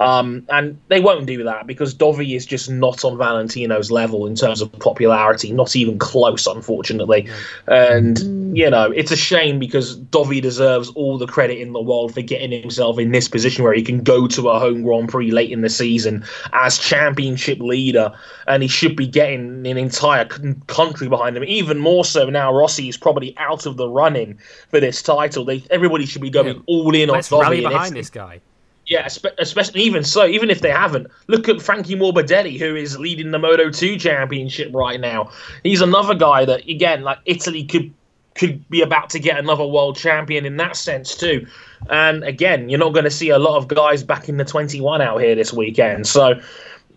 Speaker 2: Um, and they won't do that because Dovi is just not on Valentino's level in terms of popularity, not even close, unfortunately. And, you know, it's a shame because Dovi deserves all the credit in the world for getting himself in this position where he can go to a home Grand Prix late in the season as championship leader. And he should be getting an entire country behind him, even more so now Rossi is probably out of the running for this title. They, everybody should be going
Speaker 1: Yeah.
Speaker 2: all in on Dovi.
Speaker 1: rally behind this guy.
Speaker 2: Yeah, especially even so, even if they haven't, look at Frankie Morbidelli, who is leading the Moto Two Championship right now. He's another guy that, again, like Italy could could be about to get another world champion in that sense too. And again, you're not going to see a lot of guys back in the 21 out here this weekend. So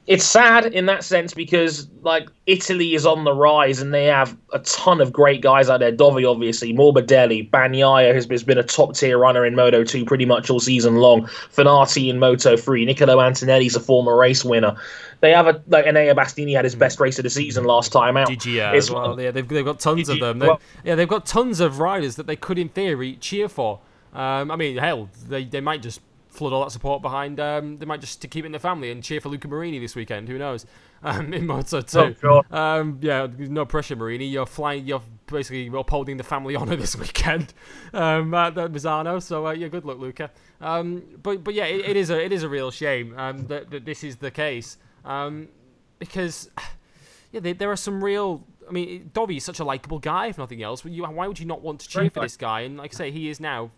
Speaker 2: it's sad in that sense because like Italy is on the rise and they have a ton of great guys out there. Dovi, obviously, Morbidelli, Bagnaia has, been a top tier runner in Moto 2 pretty much all season long. Fenati in Moto 3, Niccolo Antonelli's a former race winner. They have a like Enea Bastianini had his best race of the season last time out.
Speaker 1: DGR as well. Yeah, they've, they've got tons of them. They,
Speaker 2: well-
Speaker 1: yeah, they've got tons of riders that they could, in theory, cheer for. Um, I mean, hell, they, they might just flood all that support behind. Um, they might just to keep it in the family and cheer for Luca Marini this weekend. Who knows? Um, in Moto two.
Speaker 2: Oh.
Speaker 1: Um, yeah, no pressure, Marini. You're flying. You're basically upholding the family honour this weekend um, at the Misano. So uh, yeah, good luck, Luca. Um, but but yeah, it, it is a it is a real shame um, that, that this is the case um, because yeah, there, there are some real. I mean, Dovi is such a likable guy, if nothing else. You, why would you not want to cheer for this guy? And like I say, he is now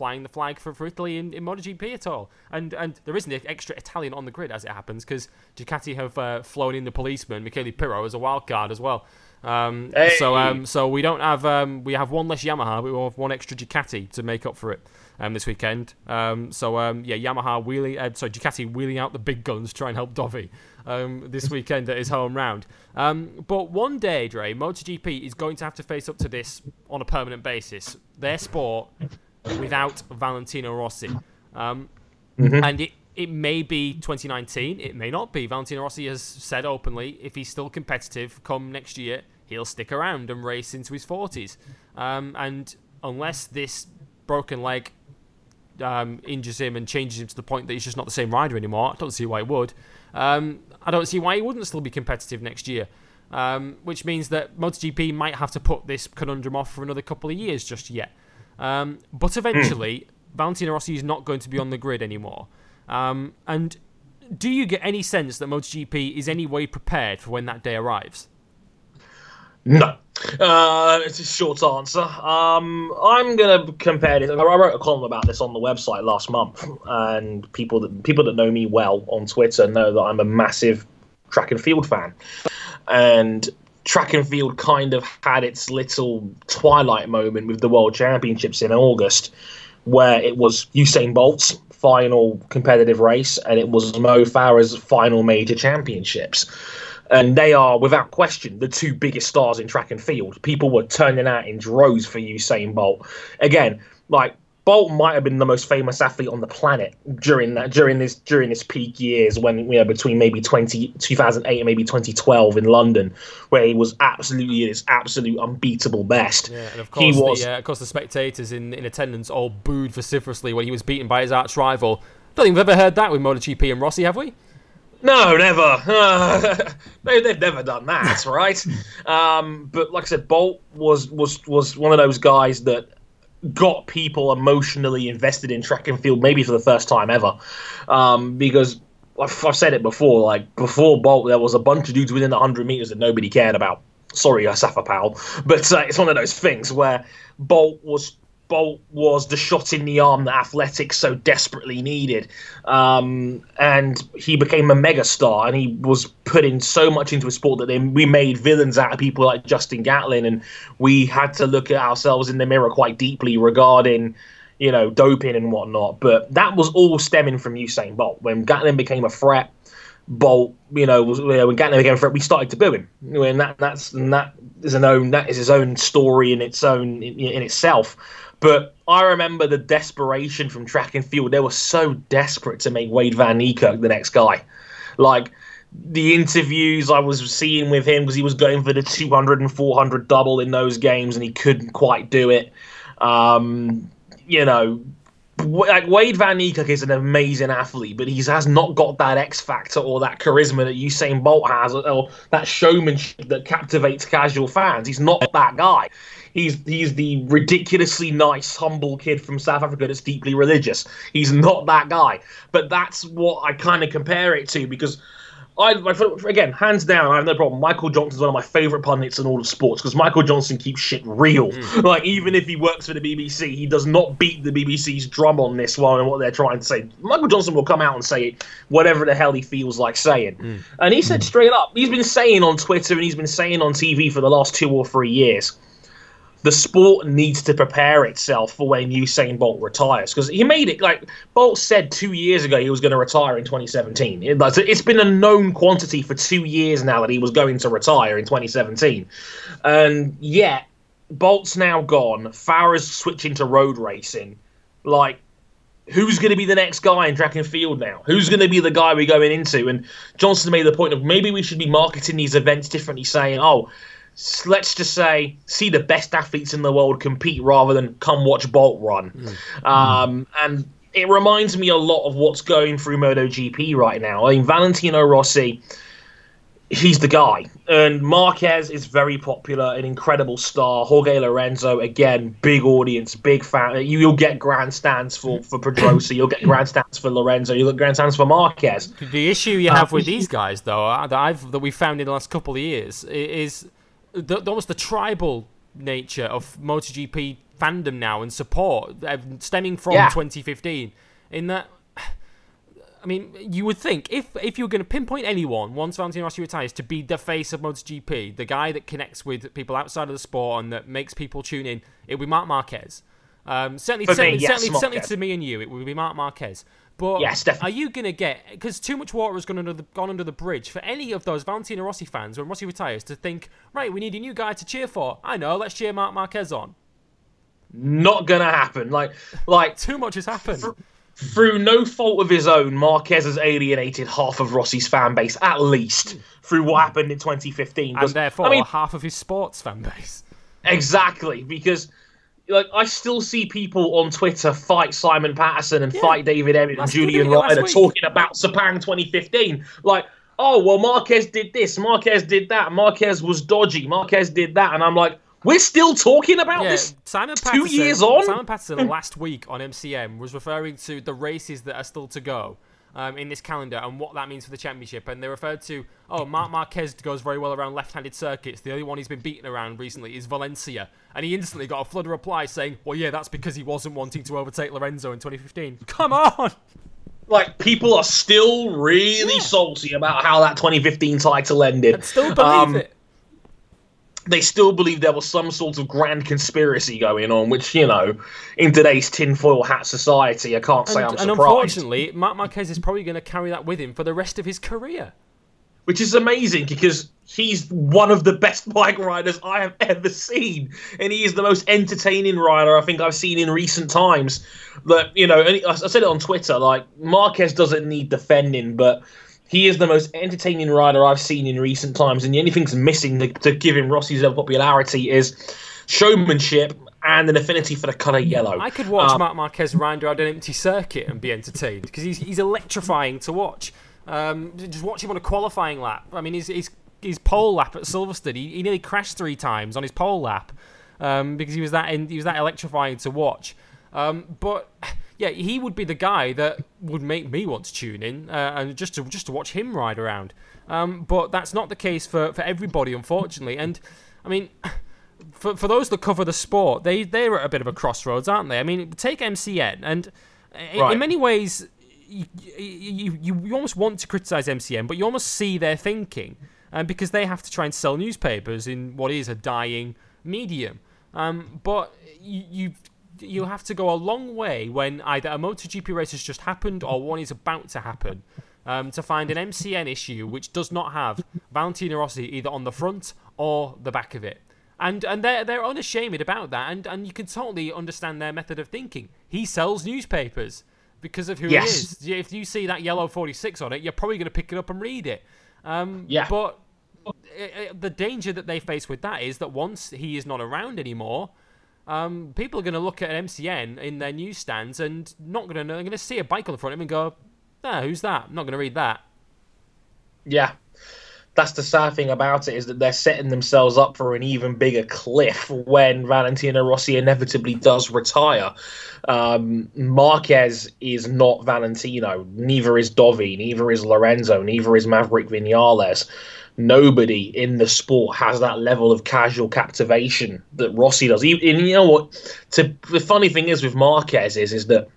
Speaker 1: flying the flag for, for Italy in, in MotoGP at all. And and there isn't an extra Italian on the grid as it happens because Ducati have uh, flown in the policeman Michele Pirro as a wild card as well. Um, So um, so we don't have um, we have one less Yamaha, but we have one extra Ducati to make up for it um, this weekend. Um, so um, yeah, Yamaha wheeling, uh, sorry Ducati wheeling out the big guns to try and help Dovi um, this weekend at his home round. Um, but one day, Dre, MotoGP is going to have to face up to this on a permanent basis. Their sport without Valentino Rossi. Um, And it, it may be 2019, it may not be. Valentino Rossi has said openly if he's still competitive come next year, he'll stick around and race into his 40s. Um, and unless this broken leg um, injures him and changes him to the point that he's just not the same rider anymore, I don't see why he would. Um, I don't see why he wouldn't still be competitive next year. Um, which means that MotoGP might have to put this conundrum off for another couple of years just yet. Um, but eventually, Valentino Rossi is not going to be on the grid anymore. Um, and do you get any sense that MotoGP is any way prepared for when that day arrives?
Speaker 2: No. Uh, it's a short answer. Um, I'm gonna compare this. I wrote a column about this on the website last month, and people that people that know me well on Twitter know that I'm a massive track and field fan, and track and field kind of had its little twilight moment with the World Championships in August, where it was Usain Bolt's final competitive race and it was Mo Farah's final major championships and they are without question the two biggest stars in track and field. People were turning out in droves for Usain Bolt. Again, like Bolt might have been the most famous athlete on the planet during that during this during this peak years when you know between maybe 20, 2008 and maybe 2012 in London where he was absolutely at his absolute unbeatable best.
Speaker 1: Yeah, and of course, he was, the, uh, of course the spectators in, in attendance all booed vociferously when he was beaten by his arch rival. Don't think we've ever heard that with MotoGP and Rossi, have we?
Speaker 2: No, never. they, have never done that, right? Um, but like I said, Bolt was was was one of those guys that got people emotionally invested in track and field, maybe for the first time ever, um, because I've, I've said it before. Like before Bolt, there was a bunch of dudes within the hundred meters that nobody cared about. Sorry, Asafa Powell, but uh, it's one of those things where Bolt was Bolt was the shot in the arm that athletics so desperately needed. Um, and he became a megastar and he was putting so much into a sport that then we made villains out of people like Justin Gatlin. And we had to look at ourselves in the mirror quite deeply regarding, you know, doping and whatnot. But that was all stemming from Usain Bolt. When Gatlin became a threat, Bolt, you know, was, you know, when Gatlin became a threat, we started to boo him. And that that's and that is an own that is his own story in its own in, in itself. But I remember the desperation from track and field. They were so desperate to make Wayde Van Niekerk the next guy. Like the interviews I was seeing with him because he was going for the 200 and 400 double in those games and he couldn't quite do it. Um, you know, like Wayde Van Niekerk is an amazing athlete, but he has not got that X factor or that charisma that Usain Bolt has, or that showmanship that captivates casual fans. He's not that guy. He's he's the ridiculously nice, humble kid from South Africa that's deeply religious. He's not that guy. But that's what I kind of compare it to because I, again, hands down, I have no problem. Michael Johnson's one of my favourite pundits in all of sports because Michael Johnson keeps shit real. Mm. Like even if he works for the BBC, he does not beat the BBC's drum on this one and what they're trying to say. Michael Johnson will come out and say whatever the hell he feels like saying, mm. and he said straight up, he's been saying on Twitter and he's been saying on TV for the last two or three years the sport needs to prepare itself for when Usain Bolt retires because he made it like Bolt said two years ago he was going to retire in 2017. It, it's been a known quantity for two years now that he was going to retire in 2017, and yet Bolt's now gone. Farah's switching to road racing. Like, who's going to be the next guy in track and field now? Who's going to be the guy we're going into? And Johnson made the point of maybe we should be marketing these events differently, saying, oh let's just say see the best athletes in the world compete rather than come watch Bolt run. Mm. Um, and it reminds me a lot of what's going through MotoGP right now. I mean, Valentino Rossi, he's the guy. And Marquez is very popular, an incredible star. Jorge Lorenzo, again, big audience, big fan. You, will get grandstands for, for Pedrosa, you'll get grandstands for Lorenzo, you'll get grandstands for Marquez.
Speaker 1: The issue you have uh, with these guys, though, uh, that I've that we found in the last couple of years, is the, almost the tribal nature of MotoGP fandom now and support uh, stemming from yeah. 2015. In that, I mean, you would think if if you were going to pinpoint anyone once Valentino Rossi retires to be the face of MotoGP, the guy that connects with people outside of the sport and that makes people tune in, it would be Marc Marquez. Um, certainly, certainly, me, yes, certainly, certainly to me and you, it would be Marc Marquez. But yes, definitely. are you going to get because too much water has gone under the gone under the bridge for any of those Valentino Rossi fans when Rossi retires to think, right, we need a new guy to cheer for. I know, let's cheer Marc Marquez on.
Speaker 2: Not gonna happen. Like, like
Speaker 1: too much has happened.
Speaker 2: through no fault of his own, Marquez has alienated half of Rossi's fan base, at least, through what happened in 2015.
Speaker 1: And therefore, I mean, half of his sports fan base.
Speaker 2: Exactly, because like I still see people on Twitter fight Simon Patterson and yeah. fight David Emmett and Julian Ryder talking about Sepang 2015. Like, oh well, Marquez did this, Marquez did that, Marquez was dodgy, Marquez did that, and I'm like, we're still talking about yeah, this Simon Patterson, two years on.
Speaker 1: Simon Patterson hmm. last week on MCN was referring to the races that are still to go. Um, in this calendar and what that means for the championship. And they referred to, oh, Marc Marquez goes very well around left handed circuits. The only one he's been beaten around recently is Valencia. And he instantly got a flood of replies saying, well, yeah, that's because he wasn't wanting to overtake Lorenzo in 2015. Come on!
Speaker 2: Like, people are still really yeah. salty about how that 2015 title ended.
Speaker 1: And still believe um, it
Speaker 2: they still believe there was some sort of grand conspiracy going on, which, you know, in today's tinfoil hat society, I can't say and, I'm surprised.
Speaker 1: And unfortunately, Marc Marquez is probably going to carry that with him for the rest of his career.
Speaker 2: Which is amazing because he's one of the best bike riders I have ever seen. And he is the most entertaining rider I think I've seen in recent times. That, you know, I said it on Twitter, like, Marquez doesn't need defending, but he is the most entertaining rider I've seen in recent times, and the only thing's missing to, to give him Rossi's level popularity is showmanship and an affinity for the colour yellow.
Speaker 1: I could watch um, Marc Marquez ride around an empty circuit and be entertained because he's, he's electrifying to watch. Um, just watch him on a qualifying lap. I mean, his, his, his pole lap at Silverstone, he, he nearly crashed three times on his pole lap um, because he was that in, he was that electrifying to watch. Um, but yeah, he would be the guy that would make me want to tune in uh, and just to just to watch him ride around. Um, but that's not the case for, for everybody, unfortunately. And I mean, for for those that cover the sport, they they're at a bit of a crossroads, aren't they? I mean, take MCN, and in, right. in many ways, you, you, you you almost want to criticize MCN, but you almost see their thinking, um, because they have to try and sell newspapers in what is a dying medium. Um, but you, you have to go a long way when either a MotoGP race has just happened or one is about to happen um, to find an MCN issue which does not have Valentino Rossi either on the front or the back of it. And and they're they're unashamed about that, and, and you can totally understand their method of thinking. He sells newspapers because of who yes. he is. If you see that yellow 46 on it, you're probably going to pick it up and read it. Um,
Speaker 2: yeah.
Speaker 1: But it, it, the danger that they face with that is that once he is not around anymore, um, people are going to look at an MCN in their newsstands and not going to know. They're going to see a bike on the front of them and go, "Ah, who's that? I'm not going to read that."
Speaker 2: Yeah, that's the sad thing about it is that they're setting themselves up for an even bigger cliff when Valentino Rossi inevitably does retire. Um, Marquez is not Valentino, neither is Dovi, neither is Lorenzo, neither is Maverick Vinales nobody in the sport has that level of casual captivation that Rossi does. And you know what? To, the funny thing is with Marquez is is that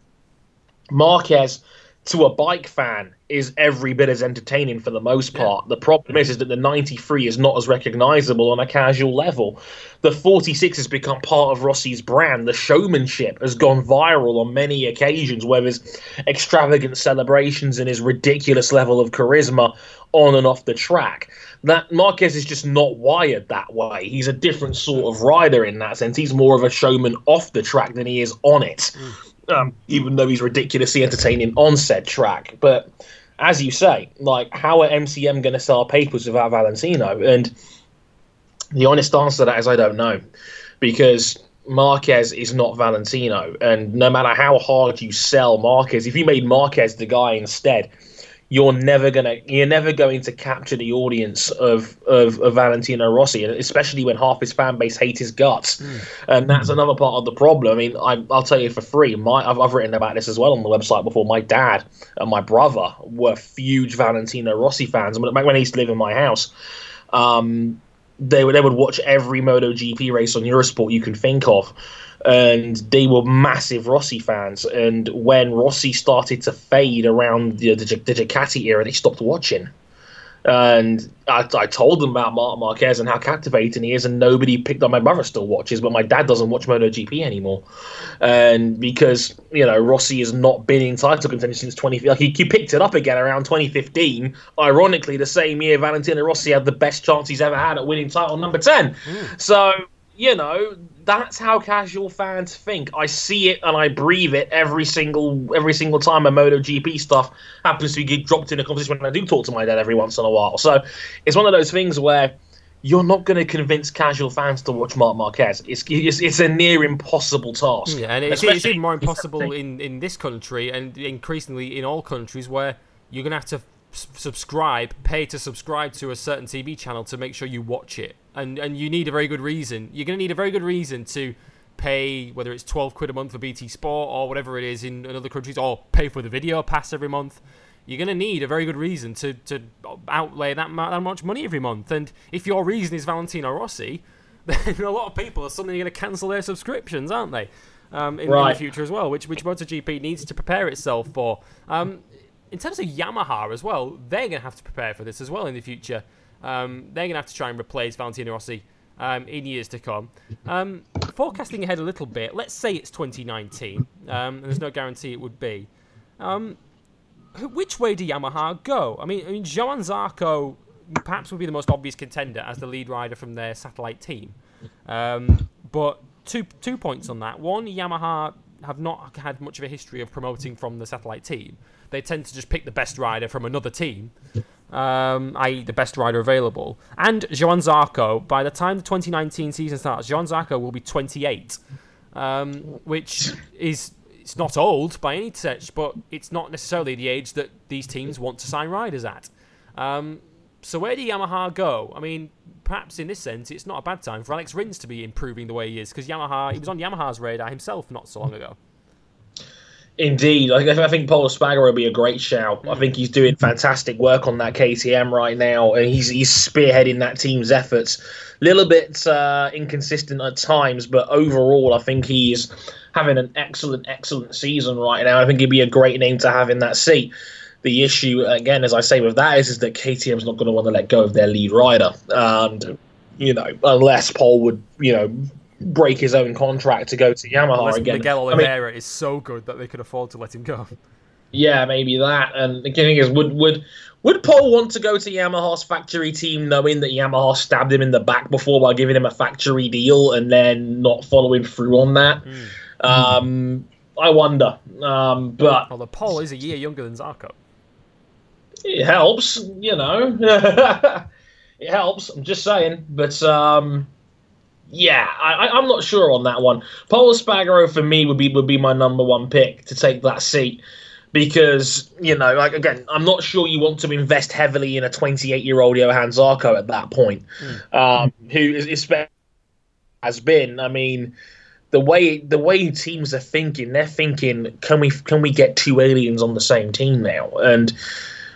Speaker 2: Marquez to a bike fan is every bit as entertaining for the most part. The problem is, is that the 93 is not as recognizable on a casual level. The 46 has become part of Rossi's brand. The showmanship has gone viral on many occasions, where his extravagant celebrations and his ridiculous level of charisma on and off the track. That Marquez is just not wired that way. He's a different sort of rider in that sense. He's more of a showman off the track than he is on it. Mm um, even though he's ridiculously entertaining on said track. But as you say, like, how are MCN going to sell papers without Valentino? And the honest answer to that is I don't know, because Marquez is not Valentino, and no matter how hard you sell Marquez, if you made Marquez the guy instead, you're never gonna you're never going to capture the audience of, of, of Valentino Rossi, especially when half his fan base hate his guts, mm. and that's another part of the problem. I mean, I, will tell you for free, my I've, I've written about this as well on the website before. My dad and my brother were huge Valentino Rossi fans, back when he used to live in my house. Um, they would they would watch every MotoGP race on Eurosport you can think of and they were massive Rossi fans. And when Rossi started to fade around the, the, the Ducati era, they stopped watching. And I, I told them about Marc Marquez and how captivating he is, and nobody picked up. My brother still watches, but my dad doesn't watch MotoGP anymore. And because you know Rossi has not been in title contention since 20, like he, he picked it up again around 2015. Ironically, the same year Valentino Rossi had the best chance he's ever had at winning title number 10. Mm. So you know, that's how casual fans think. I see it and I breathe it every single every single time a MotoGP stuff happens to get dropped in a conversation when I do talk to my dad every once in a while. So it's one of those things where you're not going to convince casual fans to watch Marc Marquez. It's it's, it's a near impossible task.
Speaker 1: Yeah, and it's, it's even more impossible in, in this country and increasingly in all countries where you're going to have to subscribe, pay to subscribe to a certain TV channel to make sure you watch it, and and you need a very good reason. You're going to need a very good reason to pay whether it's 12 quid a month for BT Sport or whatever it is in, other countries, or pay for the video pass every month. You're going to need a very good reason to, to outlay that, that much money every month. And if your reason is Valentino Rossi, then a lot of people are suddenly going to cancel their subscriptions, aren't they? Um, in, right. in, the future as well, which which MotoGP needs to prepare itself for. Um, in terms of Yamaha as well, they're going to have to prepare for this as well in the future. Um, they're going to have to try and replace Valentino Rossi um, in years to come. Um, forecasting ahead a little bit, let's say it's 2019, um, there's no guarantee it would be. Um, which way do Yamaha go? I mean, I mean, Johann Zarco perhaps would be the most obvious contender as the lead rider from their satellite team. Um, but two two points on that. One, Yamaha have not had much of a history of promoting from the satellite team they tend to just pick the best rider from another team, um, i.e., the best rider available. And Johann Zarco, by the time the 2019 season starts, Johann Zarco will be 28, um, which is it's not old by any stretch, but it's not necessarily the age that these teams want to sign riders at. Um, so where do Yamaha go? I mean, perhaps in this sense, it's not a bad time for Alex Rins to be improving the way he is because Yamaha, he was on Yamaha's radar himself not so long ago.
Speaker 2: Indeed, I think Pol Espargaro will be a great shout. I think he's doing fantastic work on that KTM right now, and he's he's spearheading that team's efforts. A little bit uh, inconsistent at times, but overall, I think he's having an excellent, excellent season right now. I think he'd be a great name to have in that seat. The issue, again, as I say with that, is, is that KTM's not going to want to let go of their lead rider, and you know, unless Pol would, you know, break his own contract to go to Yamaha Unless again.
Speaker 1: Miguel Oliveira I mean, is so good that they could afford to let him go.
Speaker 2: Yeah, maybe that. And the thing is, would would would Pol want to go to Yamaha's factory team, knowing that Yamaha stabbed him in the back before by giving him a factory deal, and then not following through on that? Mm. Um, I wonder. Um, but
Speaker 1: well, the Pol is a year younger than Zarco.
Speaker 2: It helps, you know. it helps. I'm just saying, but um, yeah, I, am not sure on that one. Pol Espargaro for me would be would be my number one pick to take that seat because you know, like again, I'm not sure you want to invest heavily in a 28 year old Johann Zarco at that point, mm. um, who is, is has been. I mean, the way the way teams are thinking, they're thinking, can we can we get two aliens on the same team now? And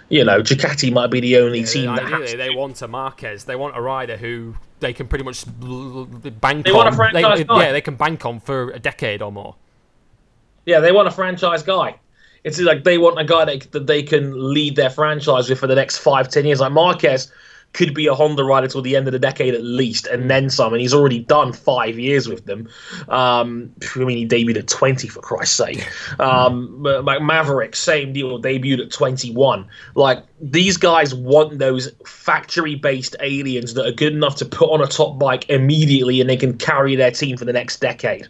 Speaker 2: you know, Ducati might be the only yeah, team that has
Speaker 1: they want a Marquez. They want a rider who they can pretty much bank
Speaker 2: they
Speaker 1: on.
Speaker 2: Want a franchise
Speaker 1: they,
Speaker 2: guy.
Speaker 1: Yeah, they can bank on for a decade or more.
Speaker 2: Yeah, they want a franchise guy. It's like they want a guy that, that they can lead their franchise with for the next five, ten years. Like Marquez could be a Honda rider till the end of the decade at least, and then some. And he's already done five years with them. Um, I mean, he debuted at 20 for Christ's sake. Um, like Maverick, same deal, debuted at 21. Like these guys want those factory-based aliens that are good enough to put on a top bike immediately, and they can carry their team for the next decade.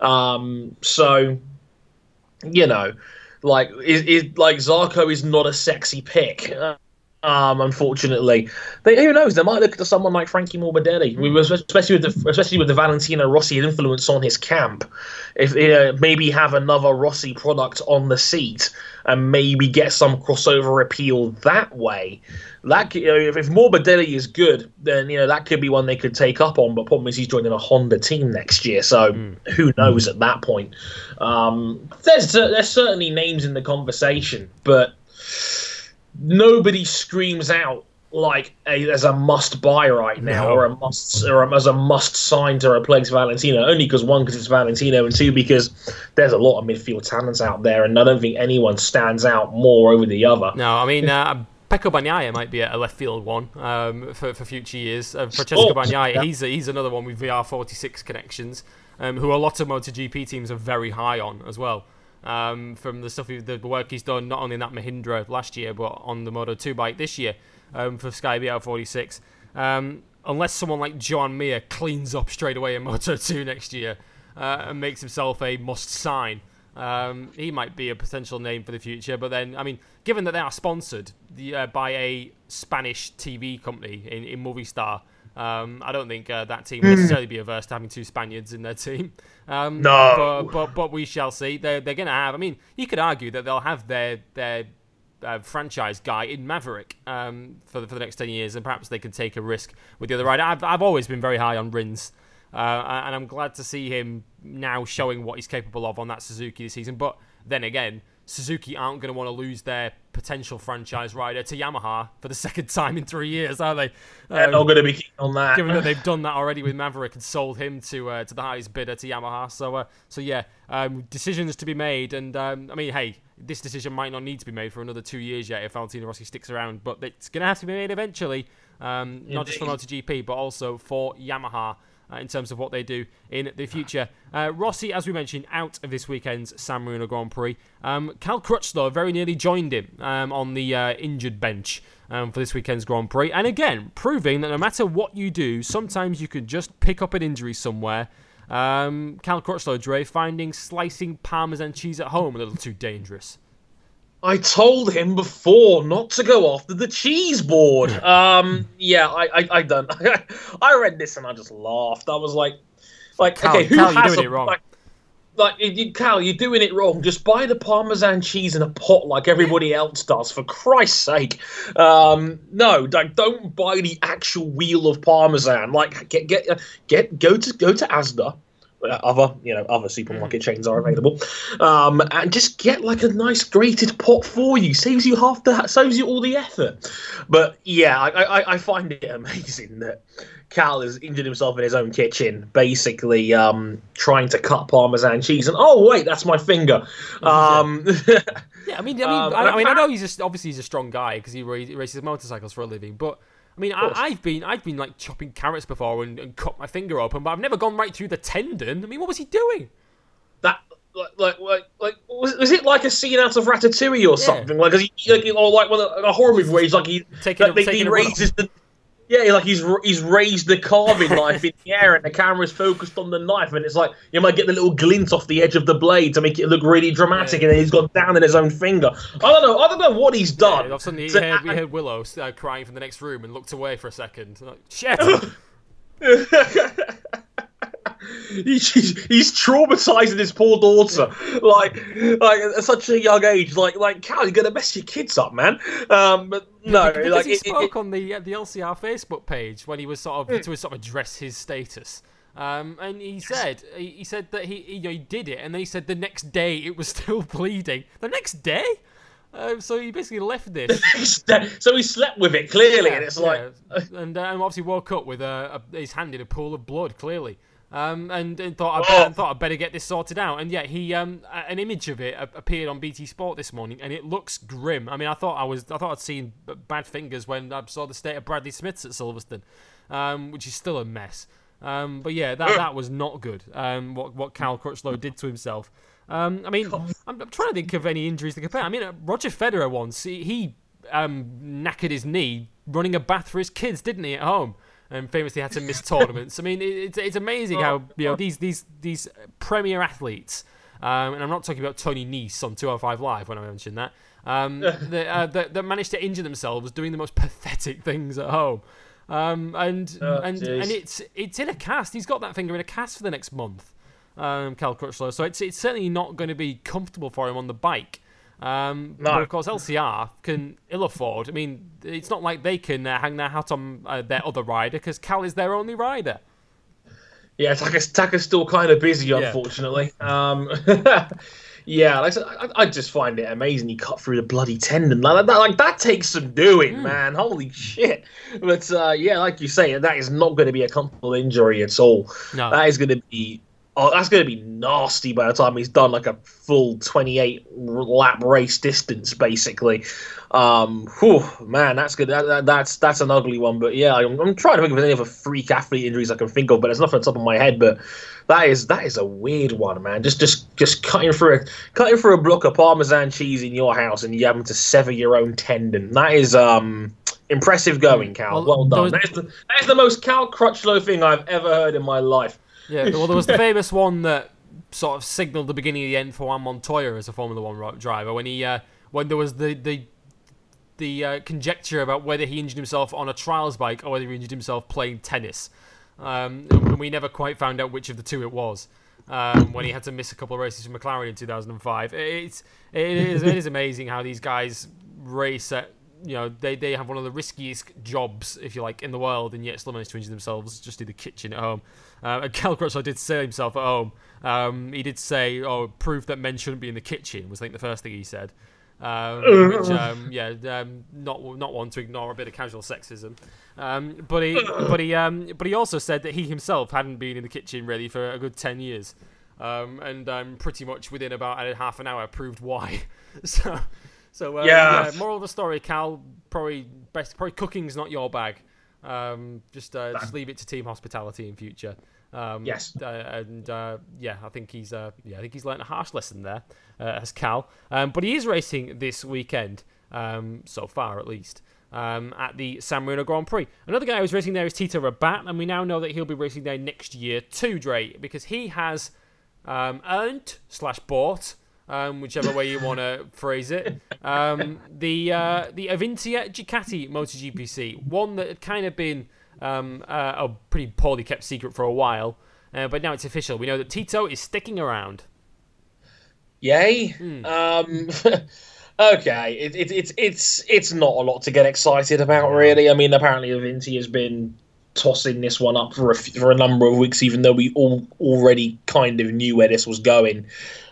Speaker 2: Um, so, you know, like is, is like Zarco is not a sexy pick. Um, unfortunately, they, who knows? They might look to someone like Frankie Morbidelli, especially with the especially with the Valentino Rossi influence on his camp. If uh, maybe have another Rossi product on the seat and maybe get some crossover appeal that way. That you know, if, if Morbidelli is good, then you know that could be one they could take up on. But problem is he's joining a Honda team next year, so mm. who knows at that point? Um, there's there's certainly names in the conversation, but nobody screams out like a, as a must buy right now no. or a must or as a must sign to replace Valentino only because one because it's Valentino and two because there's a lot of midfield talents out there and I don't think anyone stands out more over the other.
Speaker 1: No, I mean uh, Pecco Bagnaia might be a left field one um, for, for future years. Uh, Francesco oh, Bagnaia, yeah. he's he's another one with VR46 connections, um, who a lot of MotoGP teams are very high on as well um, from the stuff, the work he's done not only in that Mahindra last year, but on the Moto 2 bike this year um, for Sky VR46. Um, unless someone like John Mir cleans up straight away in Moto 2 next year uh, and makes himself a must sign. Um, he might be a potential name for the future, but then, I mean, given that they are sponsored the, uh, by a Spanish TV company in, in Movistar, um, I don't think uh, that team will necessarily be averse to having two Spaniards in their team. Um,
Speaker 2: No.
Speaker 1: but, but but we shall see. They're they're going to have. I mean, you could argue that they'll have their their uh, franchise guy in Maverick um, for the, for the next ten years, and perhaps they can take a risk with the other rider. I've I've always been very high on Rins. Uh, and I'm glad to see him now showing what he's capable of on that Suzuki this season. But then again, Suzuki aren't going to want to lose their potential franchise rider to Yamaha for the second time in three years, are they?
Speaker 2: They're
Speaker 1: Um,
Speaker 2: not going to be keen on that.
Speaker 1: given that they've done that already with Maverick and sold him to uh, to the highest bidder to Yamaha. So uh, so yeah, um, decisions to be made, and um, I mean, hey, this decision might not need to be made for another two years yet if Valentino Rossi sticks around, but it's going to have to be made eventually, um, not just for MotoGP but also for Yamaha. Uh, in terms of what they do in the future, uh, Rossi, as we mentioned, out of this weekend's San Marino Grand Prix. Um, Cal Crutchlow very nearly joined him um, on the uh, injured bench um, for this weekend's Grand Prix. And again, proving that no matter what you do, sometimes you can just pick up an injury somewhere. Um, Cal Crutchlow, Dre, finding slicing Parmesan cheese at home a little too dangerous.
Speaker 2: I told him before not to go after the cheese board. Um, yeah, I, I, I done. I read this and I just laughed. I was like, like,
Speaker 1: Cal-
Speaker 2: okay, who
Speaker 1: Cal,
Speaker 2: has
Speaker 1: doing
Speaker 2: a,
Speaker 1: it wrong.
Speaker 2: Like, like you, you- Cal, you're doing it wrong. Just buy the Parmesan cheese in a pot like everybody else does, for Christ's sake. Um, no, like, don't buy the actual wheel of Parmesan. Like, get get get go to go to Asda. Other, you know, other supermarket chains are available, um, and just get like a nice grated pot for you. Saves you half the, saves you all the effort. But yeah, I, I, I find it amazing that Cal has injured himself in his own kitchen, basically um, trying to cut Parmesan cheese. And oh wait, that's my finger. Um,
Speaker 1: Yeah, I mean, I mean,
Speaker 2: Um,
Speaker 1: I, I mean, I know he's just obviously he's a strong guy because he races motorcycles for a living. But I mean, I, I've been I've been like chopping carrots before and, and cut my finger open, but I've never gone right through the tendon. I mean, what was he doing?
Speaker 2: that like like like, was, was it like a scene out of Ratatouille or something? Like, he, like or like of- a horror movie where he's like he
Speaker 1: Taking
Speaker 2: like,
Speaker 1: a-
Speaker 2: they-
Speaker 1: taking
Speaker 2: he raises the yeah, like he's he's raised the carving knife in the air and the camera's focused on the knife and it's like you might get the little glint off the edge of the blade to make it look really dramatic
Speaker 1: Yeah.
Speaker 2: and then he's gone down in his own finger. I don't know. I don't know what he's
Speaker 1: Yeah,
Speaker 2: done.
Speaker 1: all of a sudden, he heard, we heard Willow uh, crying from the next room and looked away for a second. Like, Shit!
Speaker 2: he's, he's, traumatizing his poor daughter, like, like at such a young age. Like, like, Cal, you're gonna mess your kids up, man. Um, but no,
Speaker 1: because
Speaker 2: like,
Speaker 1: he
Speaker 2: it- it-
Speaker 1: spoke on the uh, the LCR Facebook page when he was sort
Speaker 2: Hmm.
Speaker 1: of to sort of address his status. Um, and he said he, he said that he, he, you know, he did it, and then he said the next day it was still bleeding. The next day, um, so he basically left this.
Speaker 2: so he slept with it clearly, and it's
Speaker 1: Yeah,
Speaker 2: like,
Speaker 1: and uh, and obviously woke up with a, a, his hand in a pool of blood, clearly. Um, and, and thought I
Speaker 2: Oh.
Speaker 1: better, thought I better get this sorted out. And yet he um, an image of it appeared on BT Sport this morning, and it looks grim. I mean, I thought I was I thought I'd seen bad fingers when I saw the state of Bradley Smith's at Silverstone, um, which is still a mess. Um, but yeah, that that was not good. Um, what what Cal Crutchlow did to himself. Um, I mean, I'm, I'm trying to think of any injuries to compare. I mean, uh, Roger Federer once he, he um, knackered his knee running a bath for his kids, didn't he, at home? And famously had to miss tournaments. I mean, it's it's amazing how you know these these these premier athletes, um, and I'm not talking about Tony Nese on 205 Live when I mentioned that, um, that, uh, that that managed to injure themselves doing the most pathetic things at home. Um, and
Speaker 2: Oh,
Speaker 1: and
Speaker 2: jeez.
Speaker 1: and it's it's in a cast. He's got that finger in a cast for the next month, um, Cal Crutchlow. So it's it's certainly not going to be comfortable for him on the bike. Um,
Speaker 2: No.
Speaker 1: But of course, LCR can ill afford. I mean, it's not like they can uh, hang their hat on uh, their other rider because Cal is their only rider.
Speaker 2: yeah, Taka's, Taka's still kind of busy,
Speaker 1: Yeah.
Speaker 2: unfortunately. Um, yeah, like I, said, I, I just find it amazing he cut through the bloody tendon. Like that, like that takes some doing,
Speaker 1: Hmm.
Speaker 2: man. Holy shit! But uh, yeah, like you say, that is not going to be a comfortable injury at all.
Speaker 1: No.
Speaker 2: That is going to be. Oh, that's going to be nasty by the time he's done like a full 28 lap race distance, basically. Um, whew, man, that's good. That, that, that's that's an ugly one. But yeah, I'm, I'm trying to think of any other freak athlete injuries I can think of, but there's nothing on top of my head. But that is that is a weird one, man. Just just just cutting through a cutting through a block of parmesan cheese in your house and you having to sever your own tendon. That is um Impressive going, Cal.
Speaker 1: Well,
Speaker 2: Well, done.
Speaker 1: was-
Speaker 2: That, is the, that is the most Cal Crutchlow thing I've ever heard in my life.
Speaker 1: Yeah, well, there was the famous one that sort of signalled the beginning of the end for Juan Montoya as a Formula One driver when he uh, when there was the the the uh, conjecture about whether he injured himself on a trials bike or whether he injured himself playing tennis, um, and we never quite found out which of the two it was. Um, when he had to miss a couple of races for McLaren in 2005, it's it is it is amazing how these guys race at you know they, they have one of the riskiest jobs if you like in the world and yet still manage to injure themselves just in the kitchen at home. Uh, and Cal Crutchlow did say himself at home. Um, he did say, "Oh, proof that men shouldn't be in the kitchen." Was I think the first thing he said. Um, which, um, yeah, um, not not one to ignore a bit of casual sexism. Um, but he, but he, um, but he also said that he himself hadn't been in the kitchen really for a good ten years, um, and um, pretty much within about a half an hour proved why. so, so uh,
Speaker 2: Yeah.
Speaker 1: yeah. Moral of the story, Cal, probably best, probably cooking's not your bag. Um, just uh, just leave it to team hospitality in future. Um,
Speaker 2: Yes.
Speaker 1: uh, and uh, yeah, I think he's uh, yeah, I think he's learned a harsh lesson there uh, as Cal. Um, but he is racing this weekend, um, so far at least, um, at the San Marino Grand Prix. Another guy who's racing there is Tito Rabat, and we now know that he'll be racing there next year too, Dre, because he has um, earned slash bought. Um, whichever way you want to phrase it, um, the uh, the Avintia Ducati MotoGP one that had kind of been um, uh, a pretty poorly kept secret for a while, uh, but now it's official. We know that Tito is sticking around.
Speaker 2: Yay.
Speaker 1: Hmm.
Speaker 2: Um, okay, it, it, it's it's it's not a lot to get excited about, really. I mean, apparently, Avintia has been tossing this one up for a for a number of weeks, even though we all already kind of knew where this was going.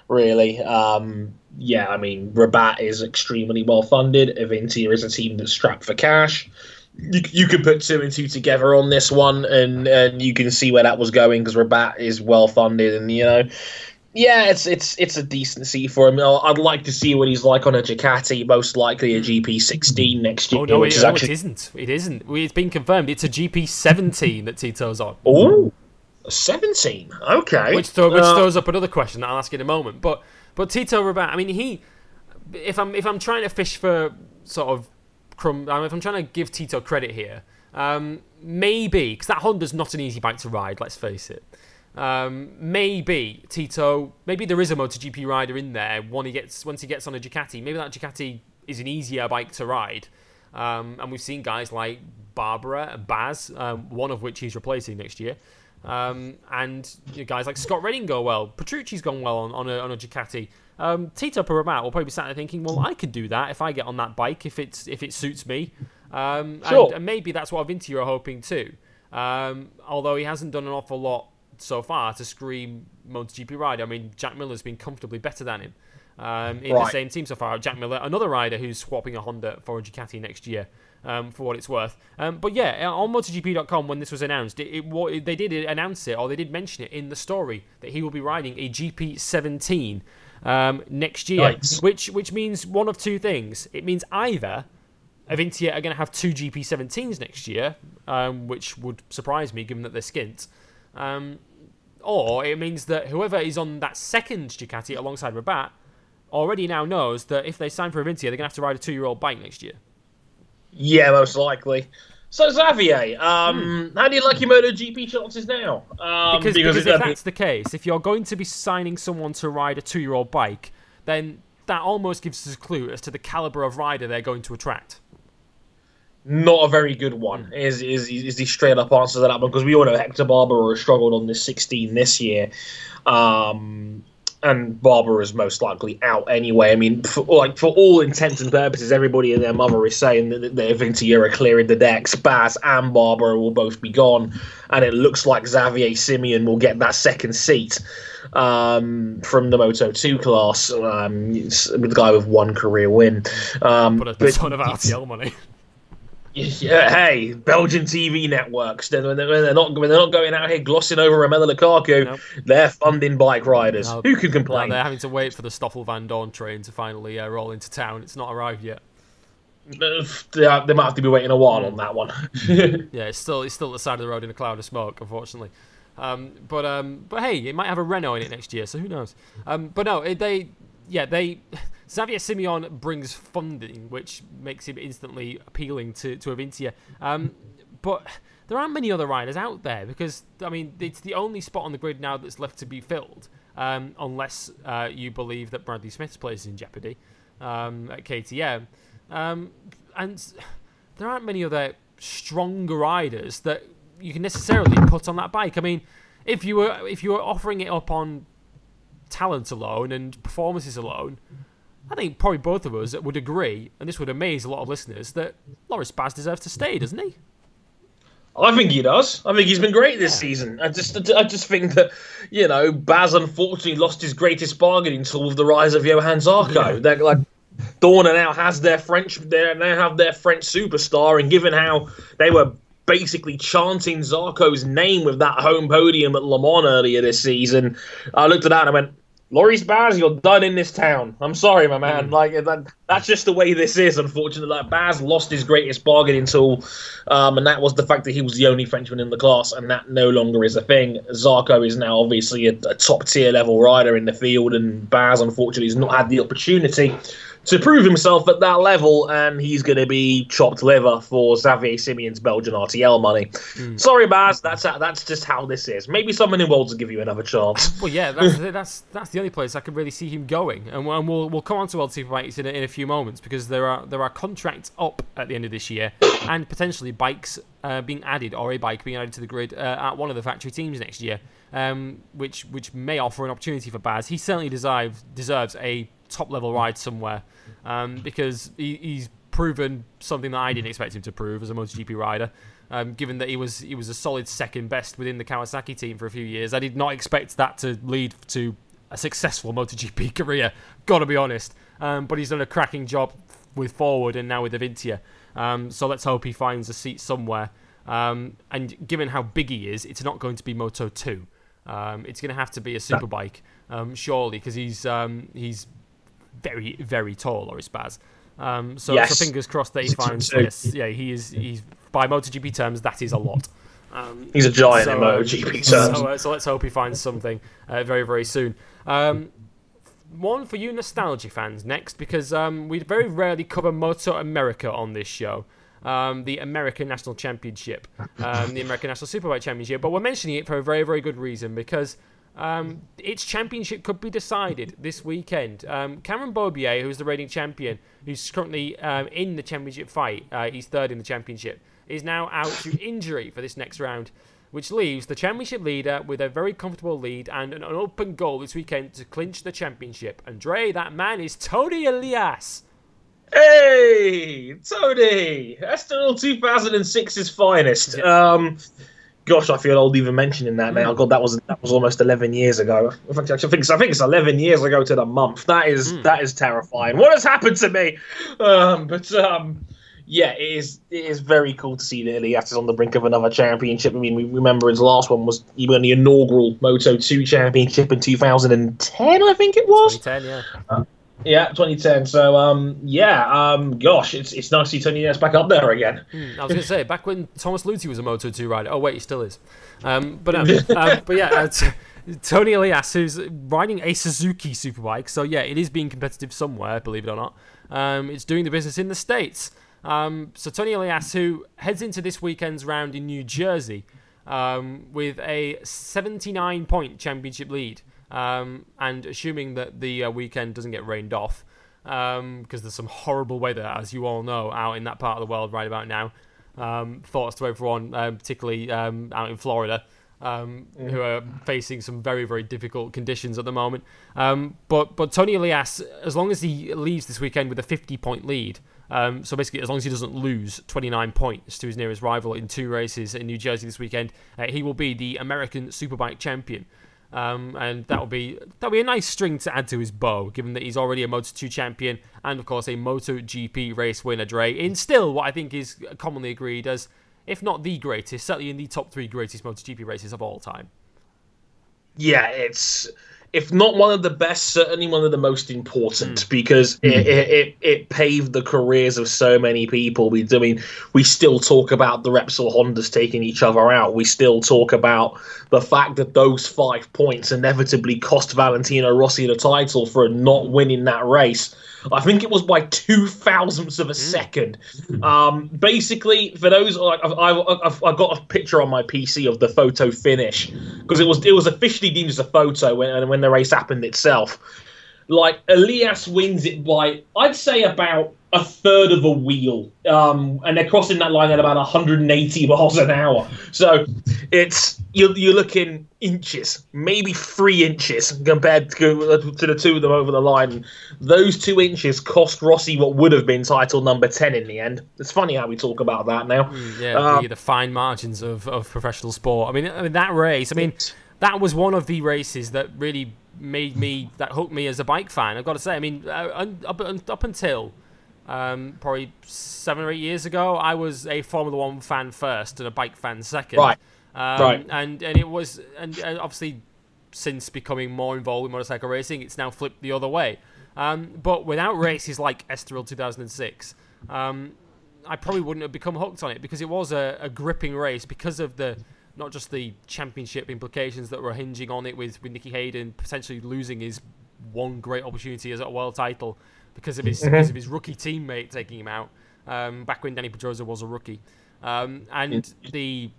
Speaker 2: Really, um, yeah. I mean, Rabat is extremely well funded. Avintia is a team that's strapped for cash. You, you could put two and two together on this one, and, and you can see where that was going because Rabat is well funded, and you know, yeah, it's it's it's a decent seat for him. I'd like to see what he's like on a Ducati, most likely a GP16 next year,
Speaker 1: Oh no,
Speaker 2: which
Speaker 1: it,
Speaker 2: is
Speaker 1: no
Speaker 2: actually...
Speaker 1: it isn't. It isn't. It's been confirmed. It's a GP17 that Tito's on.
Speaker 2: oh, 17. Okay,
Speaker 1: which, throw, which
Speaker 2: Uh,
Speaker 1: throws up another question that I'll ask in a moment. But but Tito Rabat, I mean, he if I'm if I'm trying to fish for sort of crumb, I mean, if I'm trying to give Tito credit here, um, maybe because that Honda's not an easy bike to ride. Let's face it. Um, maybe Tito, maybe there is a MotoGP rider in there. When he gets once he gets on a Ducati, maybe that Ducati is an easier bike to ride. Um, and we've seen guys like Barbera and Baz, um, one of which he's replacing next year. Um, and you know, guys like Scott Redding go well. Petrucci's gone well on, on, a, on a Ducati. Um, Tito Paramat will probably be sat there thinking, well, I could do that if I get on that bike, if it's if it suits me. Um,
Speaker 2: Sure.
Speaker 1: and, and maybe that's what Avintia are hoping too. Um, although he hasn't done an awful lot so far to scream MotoGP rider. I mean, Jack Miller's been comfortably better than him um, in the same team so far. Jack Miller, another rider who's swapping a Honda for a Ducati next year, um, for what it's worth. Um, but yeah, on MotoGP.com when this was announced, it, it, they did announce it or they did mention it in the story that he will be riding a GP17 um, next year,
Speaker 2: Yikes.
Speaker 1: which which means one of two things. It means either Avintia are going to have two GP17s next year, um, which would surprise me given that they're skint. Um, or it means that whoever is on that second Ducati alongside Rabat already now knows that if they sign for Avintia, they're going to have to ride a two-year-old bike next year.
Speaker 2: Yeah, most likely. So Xavier, um, how do you like your MotoGP chances now? Um,
Speaker 1: Because, because,
Speaker 2: it-
Speaker 1: if that's the case, if you're going to be signing someone to ride a two-year-old bike, then that almost gives us a clue as to the caliber of rider they're going to attract.
Speaker 2: not a very good one. Is is is the straight up answer to that one? Because we all know Hector Barbera has struggled on this 16 this year, um, and Barbera is most likely out anyway. I mean, for, like for all intents and purposes, everybody and their mother is saying that the Avintia are clearing the decks. Baz and Barbera will both be gone, and it looks like Xavier Simeon will get that second seat um, from the Moto 2 class. Um, the guy with one career win. Um,
Speaker 1: But a ton of RTL money.
Speaker 2: yeah, hey, Belgian TV networks. They're, they're, not they're not going out here glossing over Romelu Lukaku.
Speaker 1: Nope.
Speaker 2: They're funding bike riders.
Speaker 1: No,
Speaker 2: Who can complain?
Speaker 1: they're having to wait for the Stoffel Vandoorne train to finally uh, roll into town. It's not arrived yet.
Speaker 2: They, are- they might have to be waiting a while on that one.
Speaker 1: Yeah, it's still it's still at the side of the road in a cloud of smoke, unfortunately. Um, but um, but hey, it might have a Renault in it next year, so who knows? Um, but no, they yeah they Xavier Simeon brings funding, which makes him instantly appealing to to Avintia. Um, but there aren't many other riders out there because I mean it's the only spot on the grid now that's left to be filled, um, unless uh, you believe that Bradley Smith's place is in jeopardy um, at KTM, um, and there aren't many other stronger riders that you can necessarily put on that bike. I mean, if you were if you were offering it up on talent alone and performances alone, I think probably both of us would agree, and this would amaze a lot of listeners, that Loris Baz deserves to stay, doesn't he?
Speaker 2: I think he does. I think he's been great this season. I just, I just think that, you know, Baz unfortunately lost his greatest bargaining tool with the rise of Johann Zarco. Yeah. They're like, Dorna now has their French, they now have their French superstar, and given how they were basically chanting Zarco's name with that home podium at Le Mans earlier this season, I looked at that and I went, Loris Baz, you're done in this town. I'm sorry, my man. Mm. Like that, that's just the way this is. Unfortunately, like Baz lost his greatest bargaining tool, um, and that was the fact that he was the only Frenchman in the class, and that no longer is a thing. Zarco is now obviously a, a top tier level rider in the field, and Baz unfortunately has not had the opportunity to prove himself at that level, and he's going to be chopped liver for Xavier Simeon's Belgian RTL money. Mm. Sorry, Baz, that's that's just how this is. Maybe someone in Worlds will give you another chance.
Speaker 1: Well, yeah, that's that's that's the only place I can really see him going, and, we'll we'll come on to World Superbikes in a, in a few moments because there are there are contracts up at the end of this year, and potentially bikes uh, being added or a bike being added to the grid uh, at one of the factory teams next year, um, which which may offer an opportunity for Baz. He certainly deserves deserves a top level ride somewhere um, because he, he's proven something that I didn't expect him to prove as a MotoGP rider. Um, given that he was he was a solid second best within the Kawasaki team for a few years, I did not expect that to lead to a successful MotoGP career. Got to be honest, um, but he's done a cracking job with Forward and now with Avintia. Um, so let's hope he finds a seat somewhere. Um, and given how big he is, it's not going to be Moto Two. Um, it's going to have to be a superbike, um, surely, because he's he's very, very tall, Loris Baz. Um, so, yes. so fingers crossed that he finds this. Yeah, he is. He's by MotoGP terms, that is a lot.
Speaker 2: Um, He's a giant so, in MotoGP terms.
Speaker 1: So, uh, so, let's hope he finds something uh, very, very soon. Um, one for you nostalgia fans next, because um, we very rarely cover Moto America on this show. Um, the American National Championship, um, the American National Superbike Championship, but we're mentioning it for a very, very good reason because um, its championship could be decided this weekend. Um, Cameron Beaubier, who's the reigning champion, who's currently um, in the championship fight, uh, he's third in the championship, is now out to injury for this next round, which leaves the championship leader with a very comfortable lead and an open goal this weekend to clinch the championship. Andre, that man is Toni Elias.
Speaker 2: Hey, Toni! Estoril 2006's finest. Gosh, I feel old even mentioning that now. Mm. God, that was that was almost eleven years ago. I think I think, I think it's eleven years ago to the month. That is mm. that is terrifying. What has happened to me? Um, but um, yeah, it is it is very cool to see that is on the brink of another championship. I mean, we remember his last one was he won the inaugural Moto Two championship in 2010, I think it was.
Speaker 1: 2010, yeah.
Speaker 2: Uh, yeah, 2010. So, um, yeah, um, gosh, it's it's nice to see Tony Ness back up there again.
Speaker 1: Mm, I was going to say back when Thomas Lüthi was a Moto 2 rider. Oh wait, he still is. Um, but um, um, but yeah, uh, t- Toni Elias, who's riding a Suzuki Superbike. So yeah, it is being competitive somewhere, believe it or not. Um, it's doing the business in the states. Um, so Toni Elias, who heads into this weekend's round in New Jersey um, with a 79 point championship lead. Um, and assuming that the uh, weekend doesn't get rained off, because um, there's some horrible weather, as you all know, out in that part of the world right about now. Um, thoughts to everyone, um, particularly um, out in Florida, um, mm. who are facing some very, very difficult conditions at the moment. but but Toni Elias, as long as he leaves this weekend with a 50 point lead, so basically, as long as he doesn't lose 29 points to his nearest rival in two races in New Jersey this weekend, uh, he will be the American Superbike champion. Um, and that'll be that'll be a nice string to add to his bow, given that he's already a Moto 2 champion and of course a Moto GP race winner. Dre in still what I think is commonly agreed as, if not the greatest, certainly in the top three greatest Moto GP races of all time.
Speaker 2: Yeah, it's if not one of the best, certainly one of the most important mm. because mm. It, it, it, paved the careers of so many people. We, I mean, we still talk about the Repsol Hondas taking each other out. We still talk about the fact that those five points inevitably cost Valentino Rossi the title for not winning that race. I think it was by two thousandths of a second. Um, basically, for those, like, I've, I've, I've got a picture on my PC of the photo finish because it was it was officially deemed as a photo when when the race happened itself. Like Elias wins it by I'd say about a third of a wheel, um, and they're crossing that line at about 180 miles an hour. So it's you're, you're looking inches, maybe three inches compared to, to the two of them over the line. Those two inches cost Rossi what would have been title number 10 in the end. It's funny how we talk about that now.
Speaker 1: Mm, yeah, um, the, the, fine margins of, of professional sport. I mean, I mean that race. I mean, that was one of the races that really made me that hooked me as a bike fan. I've got to say. I mean, uh, up, up until um, probably seven or eight years ago, I was a Formula One fan first and a bike fan second.
Speaker 2: Right.
Speaker 1: Um, right. And and it was and, and, obviously since becoming more involved in motorcycle racing, it's now flipped the other way. Um, but without races like Estoril 2006, um, I probably wouldn't have become hooked on it because it was a, a gripping race because of the not just the championship implications that were hinging on it with, with Nicky Hayden potentially losing his one great opportunity as a world title because of his mm-hmm. because of his rookie teammate taking him out um, back when Dani Pedrosa was a rookie, um, and the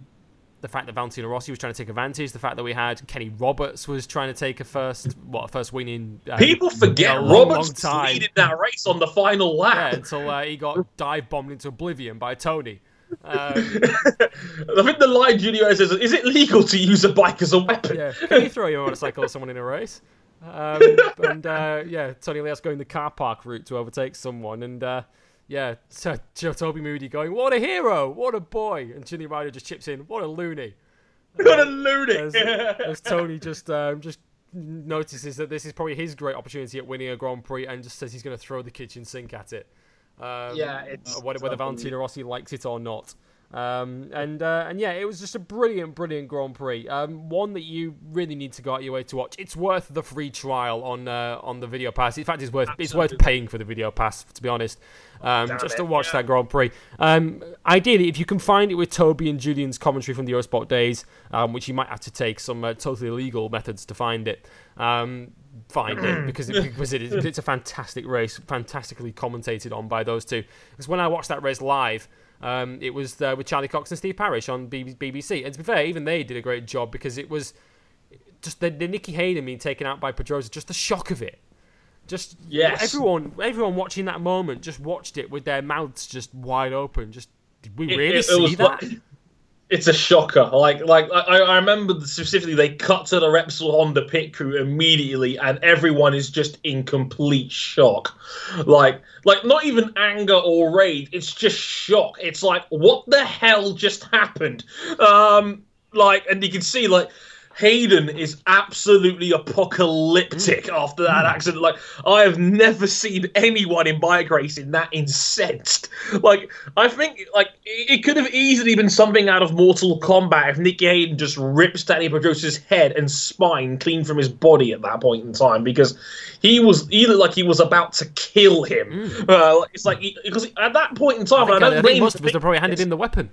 Speaker 1: the fact that Valentino Rossi was trying to take advantage, the fact that we had Kenny Roberts was trying to take a first what a first win in
Speaker 2: um, people forget long, Roberts long leading that race on the final lap
Speaker 1: yeah, until uh, he got dive bombed into oblivion by Toni. Um,
Speaker 2: I think the line Julian says, "Is it legal to use a bike as a weapon?"
Speaker 1: Yeah, can you throw your motorcycle at someone in a race? Um, and uh, yeah, Toni Elias going the car park route to overtake someone, and uh, yeah, so, Toby Moody going, "What a hero! What a boy!" And Jimmy Ryder just chips in, "What a loony!"
Speaker 2: What a loony!
Speaker 1: As, as Toni just um, just notices that this is probably his great opportunity at winning a Grand Prix, and just says he's going to throw the kitchen sink at it.
Speaker 2: Um, yeah, it's
Speaker 1: whether, whether Valentino Rossi likes it or not. Um, and uh, and yeah, it was just a brilliant, brilliant Grand Prix. Um, one that you really need to go out your way to watch. It's worth the free trial on uh, on the video pass. In fact, it's worth Absolutely. it's worth paying for the video pass to be honest, um, just it, to watch yeah. that Grand Prix. Um, ideally, if you can find it with Toby and Julian's commentary from the Eurosport days, um, which you might have to take some uh, totally illegal methods to find it. Um, find it because, it, because it is, it's a fantastic race, fantastically commentated on by those two. Because when I watched that race live. Um, it was uh, with Charlie Cox and Steve Parrish on BBC. And to be fair, even they did a great job because it was just the, the Nicky Hayden being taken out by Pedrosa, just the shock of it. Just yes. everyone, everyone watching that moment just watched it with their mouths just wide open. Just did we really it, it, see it that? Like,
Speaker 2: it's a shocker. Like, like I, I remember specifically, they cut to the Repsol Honda pit crew immediately, and everyone is just in complete shock. Like, like not even anger or rage. It's just shock. It's like, what the hell just happened? Um, like, and you can see like Hayden is absolutely apocalyptic mm. after that accident. Like, I have never seen anyone in bike racing that incensed. Like, I think like it could have easily been something out of Mortal Kombat if Nicky Hayden just rips Dani Pedrosa's head and spine clean from his body at that point in time because he was either like he was about to kill him. Mm. Uh, it's like because at that point in time, I, think,
Speaker 1: I, I think most of us have probably handed him the weapon.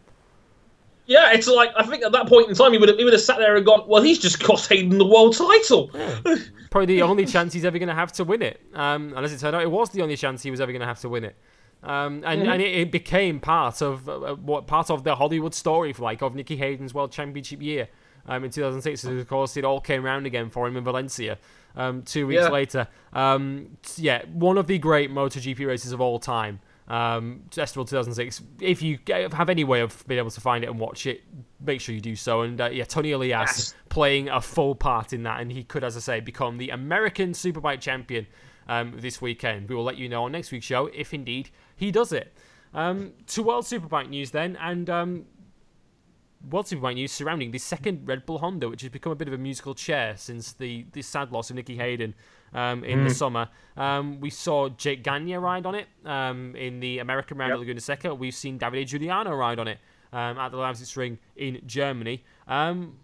Speaker 2: Yeah, it's like I think at that point in time he would have, he would have sat there and gone, "Well, he's just cost Hayden the world title."
Speaker 1: Yeah. Probably the only chance he's ever going to have to win it. Um, and as it turned out, it was the only chance he was ever going to have to win it. Um, and mm-hmm. and it, it, became part of uh, what part of the Hollywood story, for like of Nicky Hayden's World Championship year um, in 2006. And of course, it all came round again for him in Valencia um, two weeks yeah. later. Um, yeah, one of the great MotoGP races of all time um, Estoril 2006. If you have any way of being able to find it and watch it, make sure you do so. And uh, yeah, Toni Elias yes. playing a full part in that, and he could, as I say, become the American Superbike champion um, this weekend. We will let you know on next week's show if indeed he does it. Um, to World Superbike news then, and um, World Superbike news surrounding the second Red Bull Honda, which has become a bit of a musical chair since the, the sad loss of Nicky Hayden um, in mm. the summer. Um, we saw Jake Gagne ride on it um, in the American round yep. at Laguna Seca. We've seen Davide Giugliano ride on it um, at the Leipzig Ring in Germany. Um,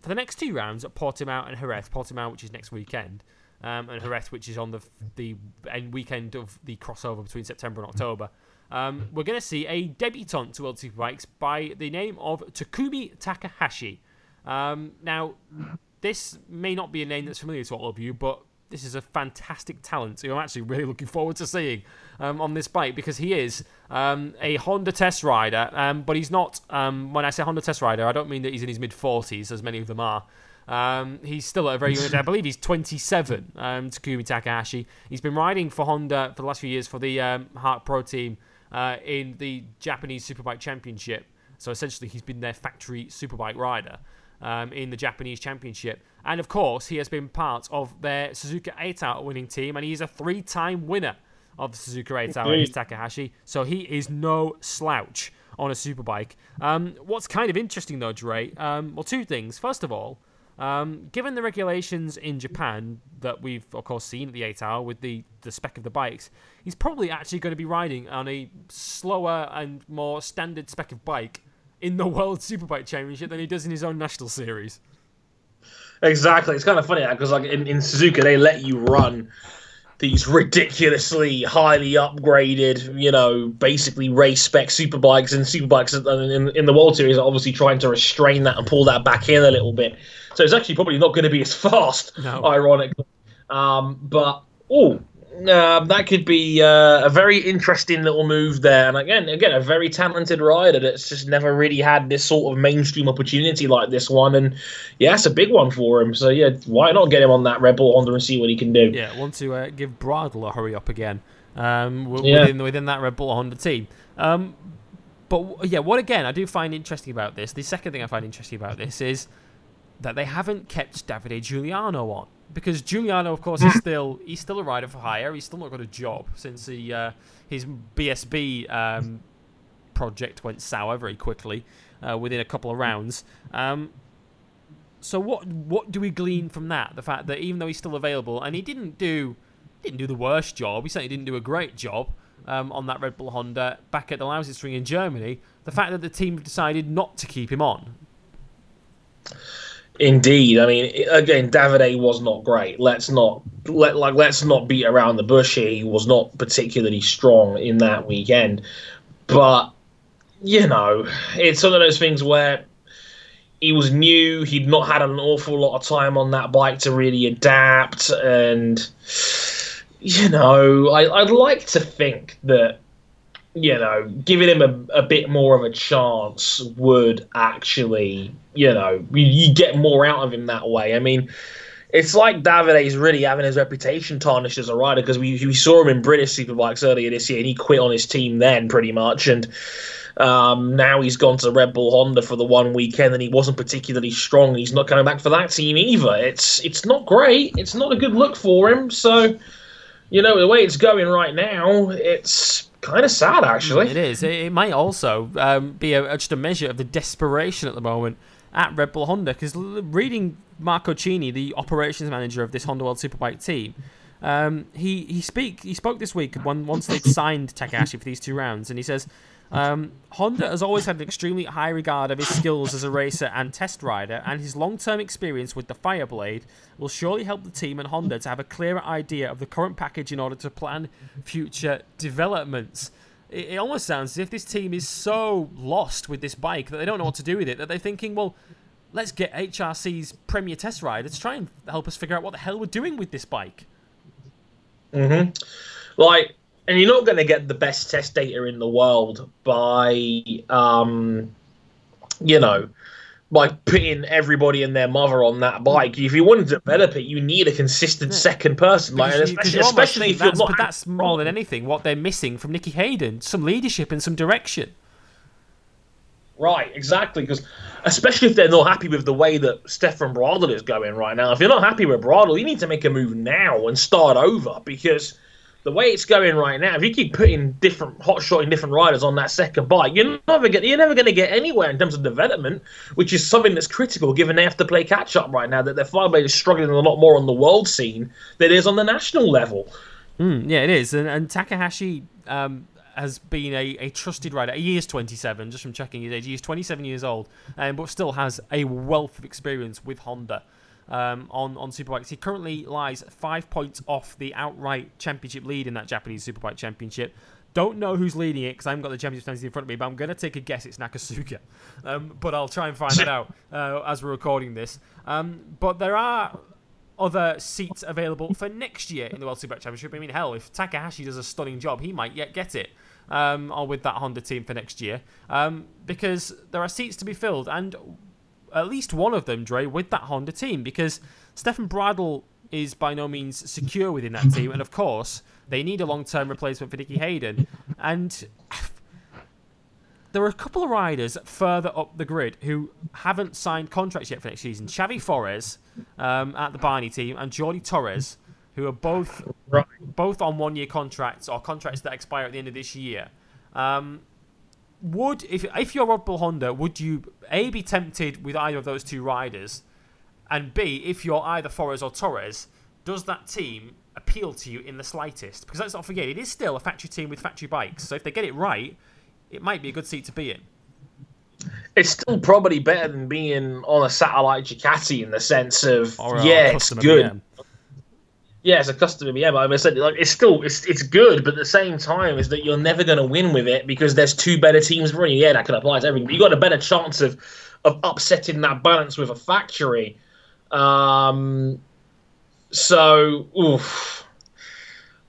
Speaker 1: for the next two rounds at Portimao and Jerez, Portimao, which is next weekend, um, and Jerez, which is on the the end weekend of the crossover between September and October. Um, we're going to see a debutant to World Superbikes by the name of Takumi Takahashi. Um, now, this may not be a name that's familiar to all of you, but this is a fantastic talent who I'm actually really looking forward to seeing um, on this bike because he is um, a Honda test rider, um, but he's not. Um, when I say Honda test rider, I don't mean that he's in his mid 40s, as many of them are. Um, he's still at a very young age. I believe he's 27, um, Takumi Takahashi. He's been riding for Honda for the last few years for the um, Harc-Pro team uh, in the Japanese Superbike Championship. So essentially, he's been their factory Superbike rider um, in the Japanese Championship. And of course, he has been part of their Suzuka 8 Hour winning team, and he's a three time winner of the Suzuka 8 Hour, is Takahashi. So he is no slouch on a superbike. Um, what's kind of interesting though, Dre, um, well, two things. First of all, um, given the regulations in Japan that we've, of course, seen at the 8 Hour with the, the spec of the bikes, he's probably actually going to be riding on a slower and more standard spec of bike in the World Superbike Championship than he does in his own national series.
Speaker 2: Exactly. It's kind of funny because, like in, in Suzuka, they let you run these ridiculously highly upgraded, you know, basically race spec superbikes and superbikes in, in the World Series are obviously trying to restrain that and pull that back in a little bit. So it's actually probably not going to be as fast, no. ironically. Um, but oh, um, that could be uh, a very interesting little move there. And again, again, a very talented rider that's just never really had this sort of mainstream opportunity like this one. And yeah, it's a big one for him. So yeah, why not get him on that Red Bull Honda and see what he can do?
Speaker 1: Yeah, want to uh, give Bradl a hurry up again um, within yeah. within that Red Bull Honda team. Um, but yeah, what again I do find interesting about this. The second thing I find interesting about this is that they haven't kept Davide Giugliano on because Giugliano, of course, is hmm. still he's still a rider for hire. He's still not got a job since he, uh, his BSB um, project went sour very quickly uh, within a couple of rounds. Um, so what what do we glean from that? The fact that even though he's still available and he didn't do didn't do the worst job, he certainly didn't do a great job um, on that Red Bull Honda back at the Lausitzring in Germany. The fact that the team decided not to keep him on
Speaker 2: Indeed, I mean, again, Davide was not great. Let's not let like let's not beat around the bush here. He was not particularly strong in that weekend, but you know, it's one of those things where he was new. He'd not had an awful lot of time on that bike to really adapt, and you know, I, I'd like to think that you know, giving him a, a bit more of a chance would actually, you know, you, you get more out of him that way. I mean, it's like Davide's really having his reputation tarnished as a rider because we, we saw him in British Superbikes earlier this year and he quit on his team then pretty much. And um, now he's gone to Red Bull Honda for the one weekend and he wasn't particularly strong. He's not coming back for that team either. It's it's not great. It's not a good look for him. So, you know, the way it's going right now, it's kind of sad, actually.
Speaker 1: It is. It, it might also um, be a, just a measure of the desperation at the moment at Red Bull Honda. Because reading Marco Chini, the operations manager of this Honda World Superbike team, um, he he speak he spoke this week when, once they'd signed Takahashi for these two rounds, and he says um, Honda has always had an extremely high regard of his skills as a racer and test rider, and his long term experience with the Fireblade will surely help the team and Honda to have a clearer idea of the current package in order to plan future developments. It, it almost sounds as if this team is so lost with this bike that they don't know what to do with it, that they're thinking, well, let's get HRC's premier test rider to try and help us figure out what the hell we're doing with this bike.
Speaker 2: Mm hmm. Like, and you're not going to get the best test data in the world by, um, you know, by putting everybody and their mother on that bike. If you want to develop it, you need a consistent yeah. second person. Like, especially, especially if you're not.
Speaker 1: But that's more than anything what they're missing from Nicky Hayden: some leadership and some direction.
Speaker 2: Right, exactly. Because especially if they're not happy with the way that Stefan Bradl is going right now. If you're not happy with Bradl, you need to make a move now and start over because the way it's going right now, if you keep putting different hot shotting different riders on that second bike, you're never get, you're never going to get anywhere in terms of development, which is something that's critical given they have to play catch up right now. That their fireblade is struggling a lot more on the world scene than it is on the national level.
Speaker 1: Mm, yeah, it is, and, and Takahashi um, has been a, a trusted rider. He is 27, just from checking his age. He is 27 years old, um, but still has a wealth of experience with Honda um, on on Superbikes. He currently lies five points off the outright championship lead in that Japanese Superbike Championship. Don't know who's leading it because I haven't got the championship standings in front of me, but I'm going to take a guess it's Nakasuga. Um, but I'll try and find that out uh, as we're recording this. Um, but there are other seats available for next year in the World Superbike Championship. I mean, hell, if Takahashi does a stunning job, he might yet get it. Um, or with that Honda team for next year, um, because there are seats to be filled, and at least one of them, Dre, with that Honda team, because Stefan Bradl is by no means secure within that team, and of course they need a long-term replacement for Nicky Hayden, and there are a couple of riders further up the grid who haven't signed contracts yet for next season. Xavi Forés um, at the Barni team and Jordi Torres who are both right. both on one year contracts or contracts that expire at the end of this year. Um, would if if you're Red Bull Honda, would you a be tempted with either of those two riders, and b if you're either Forés or Torres, does that team appeal to you in the slightest? Because let's not forget, it is still a factory team with factory bikes. So if they get it right, it might be a good seat to be in.
Speaker 2: It's still probably better than being on a satellite Ducati in the sense of yeah, it's good. BM yeah, it's a BM. I mean, I said like it's still it's it's good, but at the same time, is that you're never going to win with it because there's two better teams running. Yeah, that can apply to everything. But you got a better chance of of upsetting that balance with a factory. Um, so, oof.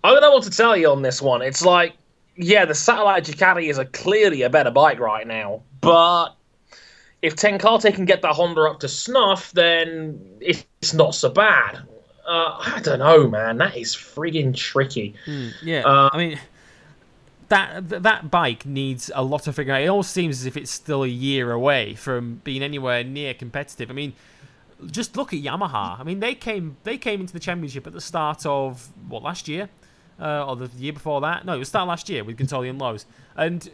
Speaker 2: I don't know what to tell you on this one. It's like, yeah, the satellite Ducati is a clearly a better bike right now, but if Ten Kate can get that Honda up to snuff, then it's not so bad. Uh, I don't know, man. That is frigging tricky.
Speaker 1: Mm, yeah, uh, I mean, that that bike needs a lot of figuring out. It almost seems as if it's still a year away from being anywhere near competitive. I mean, just look at Yamaha. I mean, they came they came into the championship at the start of what last year, uh, or the year before that. No, it was start last year with Guintoli and Lowes, and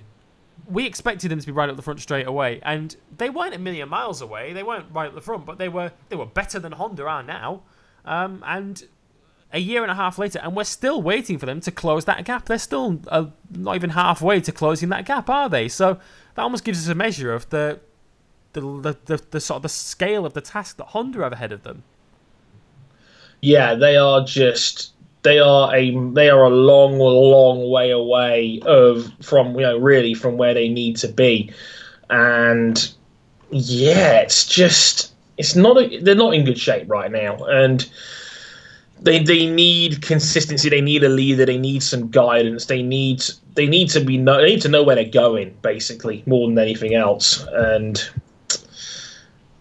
Speaker 1: we expected them to be right up the front straight away, and they weren't a million miles away. They weren't right at the front, but they were they were better than Honda are now. Um, and a year and a half later, and we're still waiting for them to close that gap. They're still uh, not even halfway to closing that gap, are they? So that almost gives us a measure of the the, the, the, the sort of the scale of the task that Honda have ahead of them.
Speaker 2: Yeah, they are just they are a they are a long, long way away of from you know really from where they need to be, and yeah, it's just it's not a, they're not in good shape right now, and they they need consistency. They need a leader. They need some guidance. They need they need to be know, they need to know where they're going basically more than anything else. And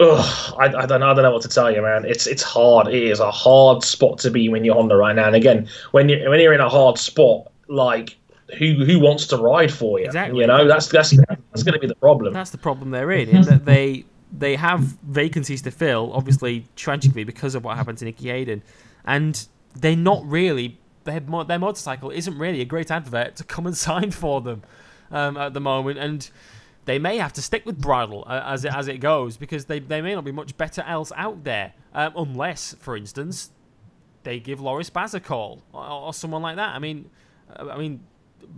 Speaker 2: ugh, I, I don't know. I don't know what to tell you, man. It's it's hard. It is a hard spot to be when you're Honda right now. And again, when you when you're in a hard spot, like who who wants to ride for you? Exactly. You know, that's that's that's going to be the problem.
Speaker 1: That's the problem they're in. Mm-hmm. in that they they have vacancies to fill, obviously tragically because of what happened to Nicky Hayden, and they're not really their their motorcycle isn't really a great advert to come and sign for them um, at the moment, and they may have to stick with Bradl uh, as it as it goes because they they may not be much better else out there um, unless, for instance, they give Loris Baz a call or, or someone like that. I mean, uh, I mean.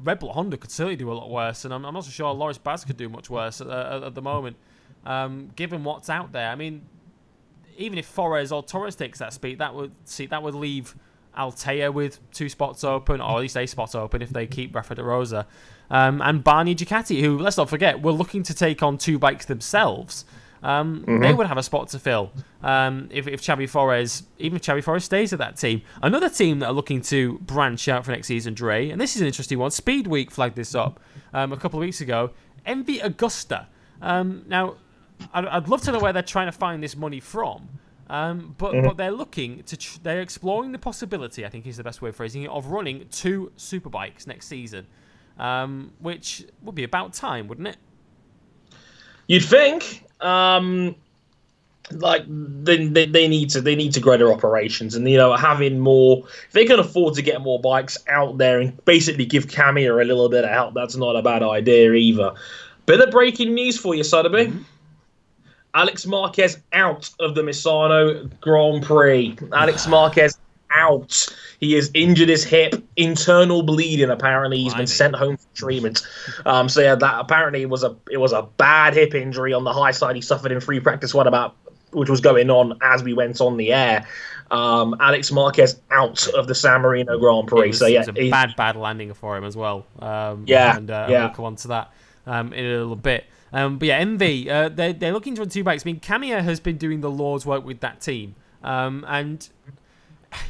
Speaker 1: Red Bull Honda could certainly do a lot worse, and I'm, I'm not so sure Loris Baz could do much worse at, at, at the moment um, given what's out there. I mean, even if Forés or Torres takes that speed, that would see that would leave Althea with two spots open, or at least a spot open if they keep Rafa de Rosa. Um, and Barni Ducati, who let's not forget, were looking to take on two bikes themselves. Um, mm-hmm. They would have a spot to fill um, if, if Xavi Forés, even if Xavi Forés stays at that team. Another team that are looking to branch out for next season, Dre, and this is an interesting one. Speed Week flagged this up um, a couple of weeks ago. MV Agusta. Um, now, I'd, I'd love to know where they're trying to find this money from. Um, but mm-hmm. but they're looking to tr- they're exploring the possibility I think is the best way of phrasing it of running two superbikes next season, um, which would be about time, wouldn't it?
Speaker 2: You'd think. Um, like they, they, they need to they need to grow their operations and you know having more if they can afford to get more bikes out there and basically give Camier a little bit of help that's not a bad idea either. Bit of breaking news for you, Sotheby. Mm-hmm. Alex Marquez out of the Misano Grand Prix. Alex Marquez out. He has injured his hip, internal bleeding. Apparently, he's been sent home for treatment. Um, so yeah, that apparently was a it was a bad hip injury on the high side. He suffered in free practice. What about which was going on as we went on the air? Um, Alex Marquez out of the San Marino Grand Prix.
Speaker 1: Was,
Speaker 2: so yeah,
Speaker 1: it was a bad bad landing for him as well. Um,
Speaker 2: yeah,
Speaker 1: and uh,
Speaker 2: yeah.
Speaker 1: we'll come on to that um, in a little bit. Um, but yeah, MV, uh, they're, they're looking to run two bikes. I mean, Camier has been doing the Lord's work with that team. Um, and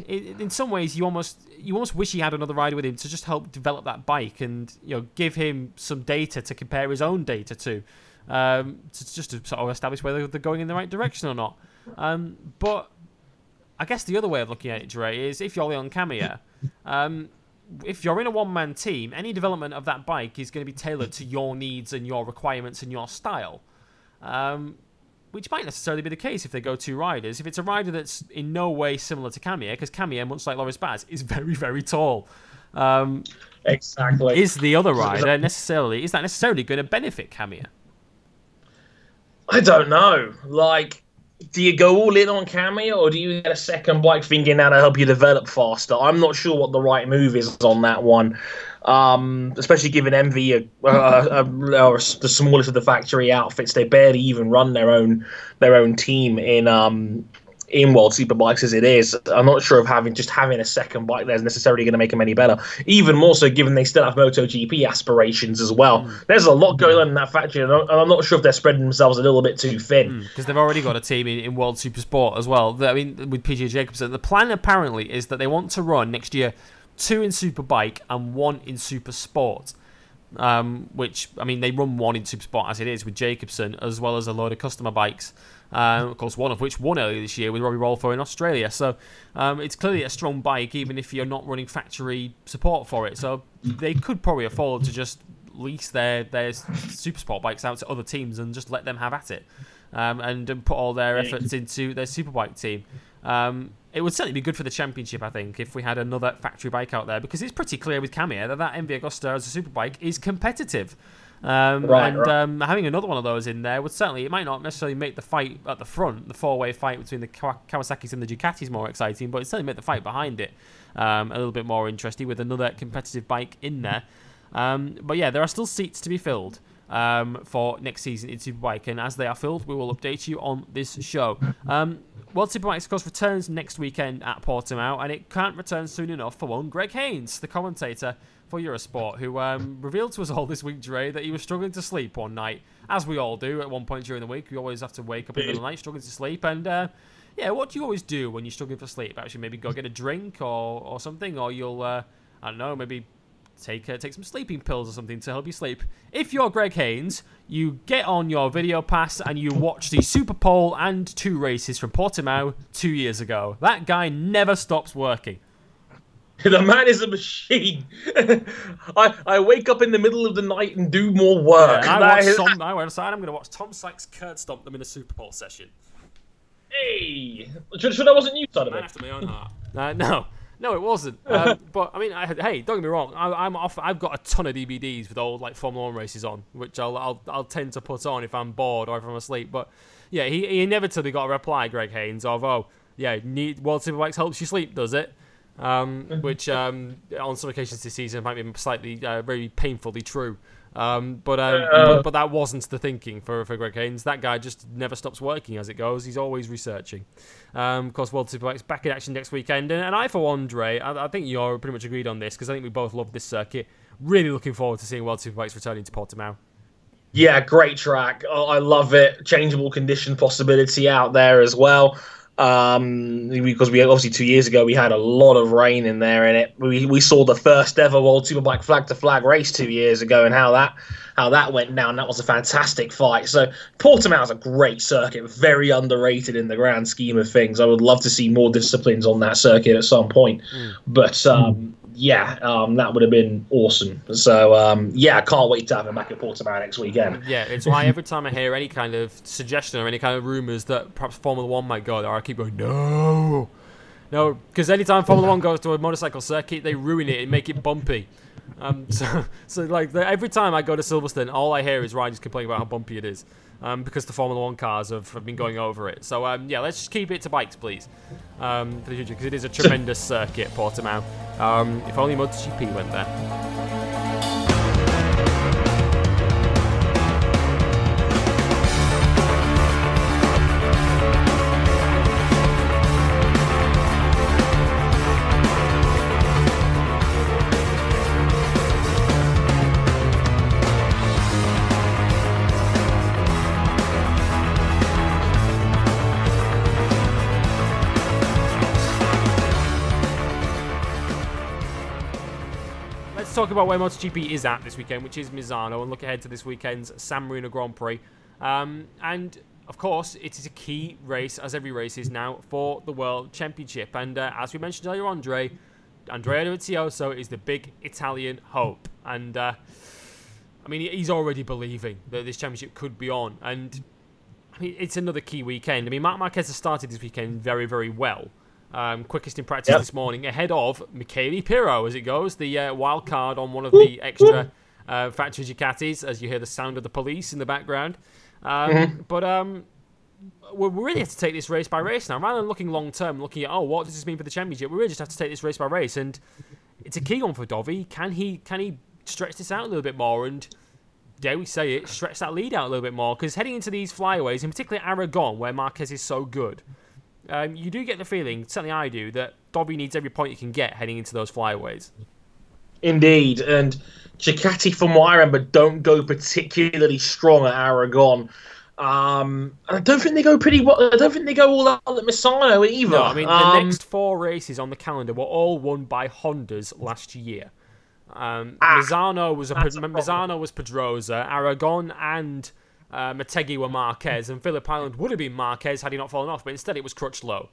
Speaker 1: in some ways, you almost you almost wish he had another rider with him to just help develop that bike and you know give him some data to compare his own data to, um, to just to sort of establish whether they're going in the right direction or not. Um, but I guess the other way of looking at it, Dre, is if you're Leon Camier, um, if you're in a one man team, any development of that bike is going to be tailored to your needs and your requirements and your style. Um, which might necessarily be the case if they go two riders. If it's a rider that's in no way similar to Camier, because Camier, much like Loris Baz, is very, very tall. Um,
Speaker 2: exactly.
Speaker 1: Is the other rider necessarily, is that necessarily going to benefit Camier?
Speaker 2: I don't know. Like, do you go all in on Camier or do you get a second bike thinking that to help you develop faster? I'm not sure what the right move is on that one um, especially given uh, uh, the smallest of the factory outfits. They barely even run their own their own team in um, in World Superbikes as it is. I'm not sure if having just having a second bike there is necessarily going to make them any better. Even more so, given they still have MotoGP aspirations as well. Mm. There's a lot going on in that factory, and I'm not sure if they're spreading themselves a little bit too thin.
Speaker 1: Because mm, they've already got a team in, in World Supersport as well. I mean, with PJ Jacobsen, the plan apparently is that they want to run next year two in Superbike and one in Super Sport. Um, which I mean, they run one in Super Sport as it is with Jacobsen, as well as a load of customer bikes. Um, of course, one of which won earlier this year with Robbie Rolfo in Australia. So um, it's clearly a strong bike, even if you're not running factory support for it. So they could probably afford to just lease their their Super Sport bikes out to other teams and just let them have at it, um, and, and, put all their efforts into their Superbike team. Um, it would certainly be good for the championship, I think, if we had another factory bike out there because it's pretty clear with Camier that that MV Agusta as a superbike is competitive. Um, right, and right. Um, having another one of those in there would certainly, it might not necessarily make the fight at the front, the four way fight between the Kawasaki's and the Ducatis more exciting, but it certainly make the fight behind it um, a little bit more interesting with another competitive bike in there. Um, but yeah, there are still seats to be filled um, for next season in Superbike. And as they are filled, we will update you on this show. Um, World Superbikes, of course, returns next weekend at Portimao, and it can't return soon enough for one Greg Haynes, the commentator for Eurosport, who um, revealed to us all this week, Dre, that he was struggling to sleep one night, as we all do at one point during the week. We always have to wake up in the middle of the night struggling to sleep, and uh, yeah, what do you always do when you're struggling for sleep? Actually, maybe go get a drink or, or something, or you'll, uh, I don't know, maybe take uh, take some sleeping pills or something to help you sleep. If you're Greg Haynes, you get on your video pass and you watch the Super Pole and two races from Portimao two years ago. That guy never stops working.
Speaker 2: The man is a machine. I, I wake up in the middle of the night and do more work.
Speaker 1: Yeah, I, watch. Tom, I went aside. I'm going to watch Tom Sykes curd stomp them in a Super Pole session.
Speaker 2: Hey, should, should I wasn't you, son of?
Speaker 1: After my own heart. Uh, no, no, it wasn't. Um, but I mean, I, hey, don't get me wrong. I, am off. I've got a ton of DVDs with old like Formula One races on, which I'll, I'll I'll tend to put on if I'm bored or if I'm asleep. But yeah, he, he inevitably got a reply, Greg Haynes, of oh yeah, need World Superbikes helps you sleep, does it? Um, which um, on some occasions this season might be slightly uh, very painfully true. Um, but, um, uh, but, but that wasn't the thinking for for Greg Haynes. That guy just never stops working as it goes. He's always researching. Um, of course, World Superbikes back in action next weekend, and, and I for one, Dre, I, I think you're pretty much agreed on this because I think we both love this circuit. Really looking forward to seeing World Superbikes returning to Portimao.
Speaker 2: Yeah, great track. Oh, I love it. Changeable condition possibility out there as well um, because we obviously two years ago we had a lot of rain in there, and it we, we saw the first ever World Superbike flag to flag race two years ago, and how that how that went down. That was a fantastic fight. So Portimao is a great circuit, very underrated in the grand scheme of things. I would love to see more disciplines on that circuit at some point, mm. but um, yeah, um, that would have been awesome. So um, yeah, I can't wait to have him back at Portimao next weekend.
Speaker 1: Yeah, it's why every time I hear any kind of suggestion or any kind of rumours that perhaps Formula One might go there, I keep going no, no, because anytime Formula One goes to a motorcycle circuit, they ruin it and make it bumpy. Um, so, so like the, every time I go to Silverstone, all I hear is riders complaining about how bumpy it is um, because the Formula One cars have, have been going over it. So um, yeah, let's just keep it to bikes, please, um, for the future, because it is a tremendous circuit, Portimao. Um, if only MotoGP went there. Talk about where MotoGP is at this weekend, which is Misano, and look ahead to this weekend's San Marino Grand Prix. Um, and of course, it is a key race, as every race is now, for the World Championship. And uh, as we mentioned earlier, Andre, Andrea Dovizioso is the big Italian hope. And uh, I mean, he's already believing that this championship could be on. And I mean, it's another key weekend. I mean, Marc Marquez has started this weekend very, very well. Um, quickest in practice yep. this morning, ahead of Michele Pirro as it goes, the uh, wild card on one of the extra uh, factory Ducatis, as you hear the sound of the police in the background. Um, mm-hmm. But um, we really have to take this race by race now. Rather than looking long term, looking at, oh, what does this mean for the championship? We really just have to take this race by race. And it's a key one for Dovi. Can he, can he stretch this out a little bit more and dare we say it, stretch that lead out a little bit more. Because heading into these flyaways, in particular Aragon, where Marquez is so good, um, you do get the feeling, certainly I do, that Dovi needs every point he can get heading into those flyaways.
Speaker 2: Indeed, and Ducati, from what I remember, don't go particularly strong at Aragon. Um, I don't think they go pretty well. I don't think they go all out at Misano either. No,
Speaker 1: I mean
Speaker 2: um,
Speaker 1: the next four races on the calendar were all won by Hondas last year. Um, ah, Misano was a, Misano was Pedrosa, Aragon and uh, Motegi were Marquez, and Phillip Island would have been Marquez had he not fallen off, but instead it was Crutchlow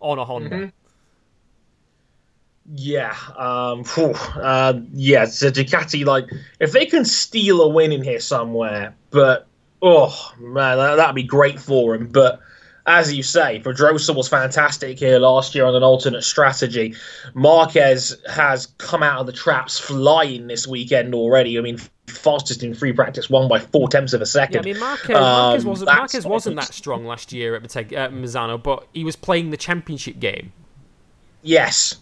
Speaker 1: on a Honda. Mm-hmm.
Speaker 2: Yeah, um, uh, yeah. So Ducati, like, if they can steal a win in here somewhere, but oh man, that, that'd be great for him. But as you say, Pedrosa was fantastic here last year on an alternate strategy. Marquez has come out of the traps flying this weekend already. I mean, fastest in free practice, won by four tenths of a second.
Speaker 1: Yeah, I mean, Marquez, Marquez um, wasn't, Marquez wasn't that strong last year at Misano, but he was playing the championship game.
Speaker 2: Yes,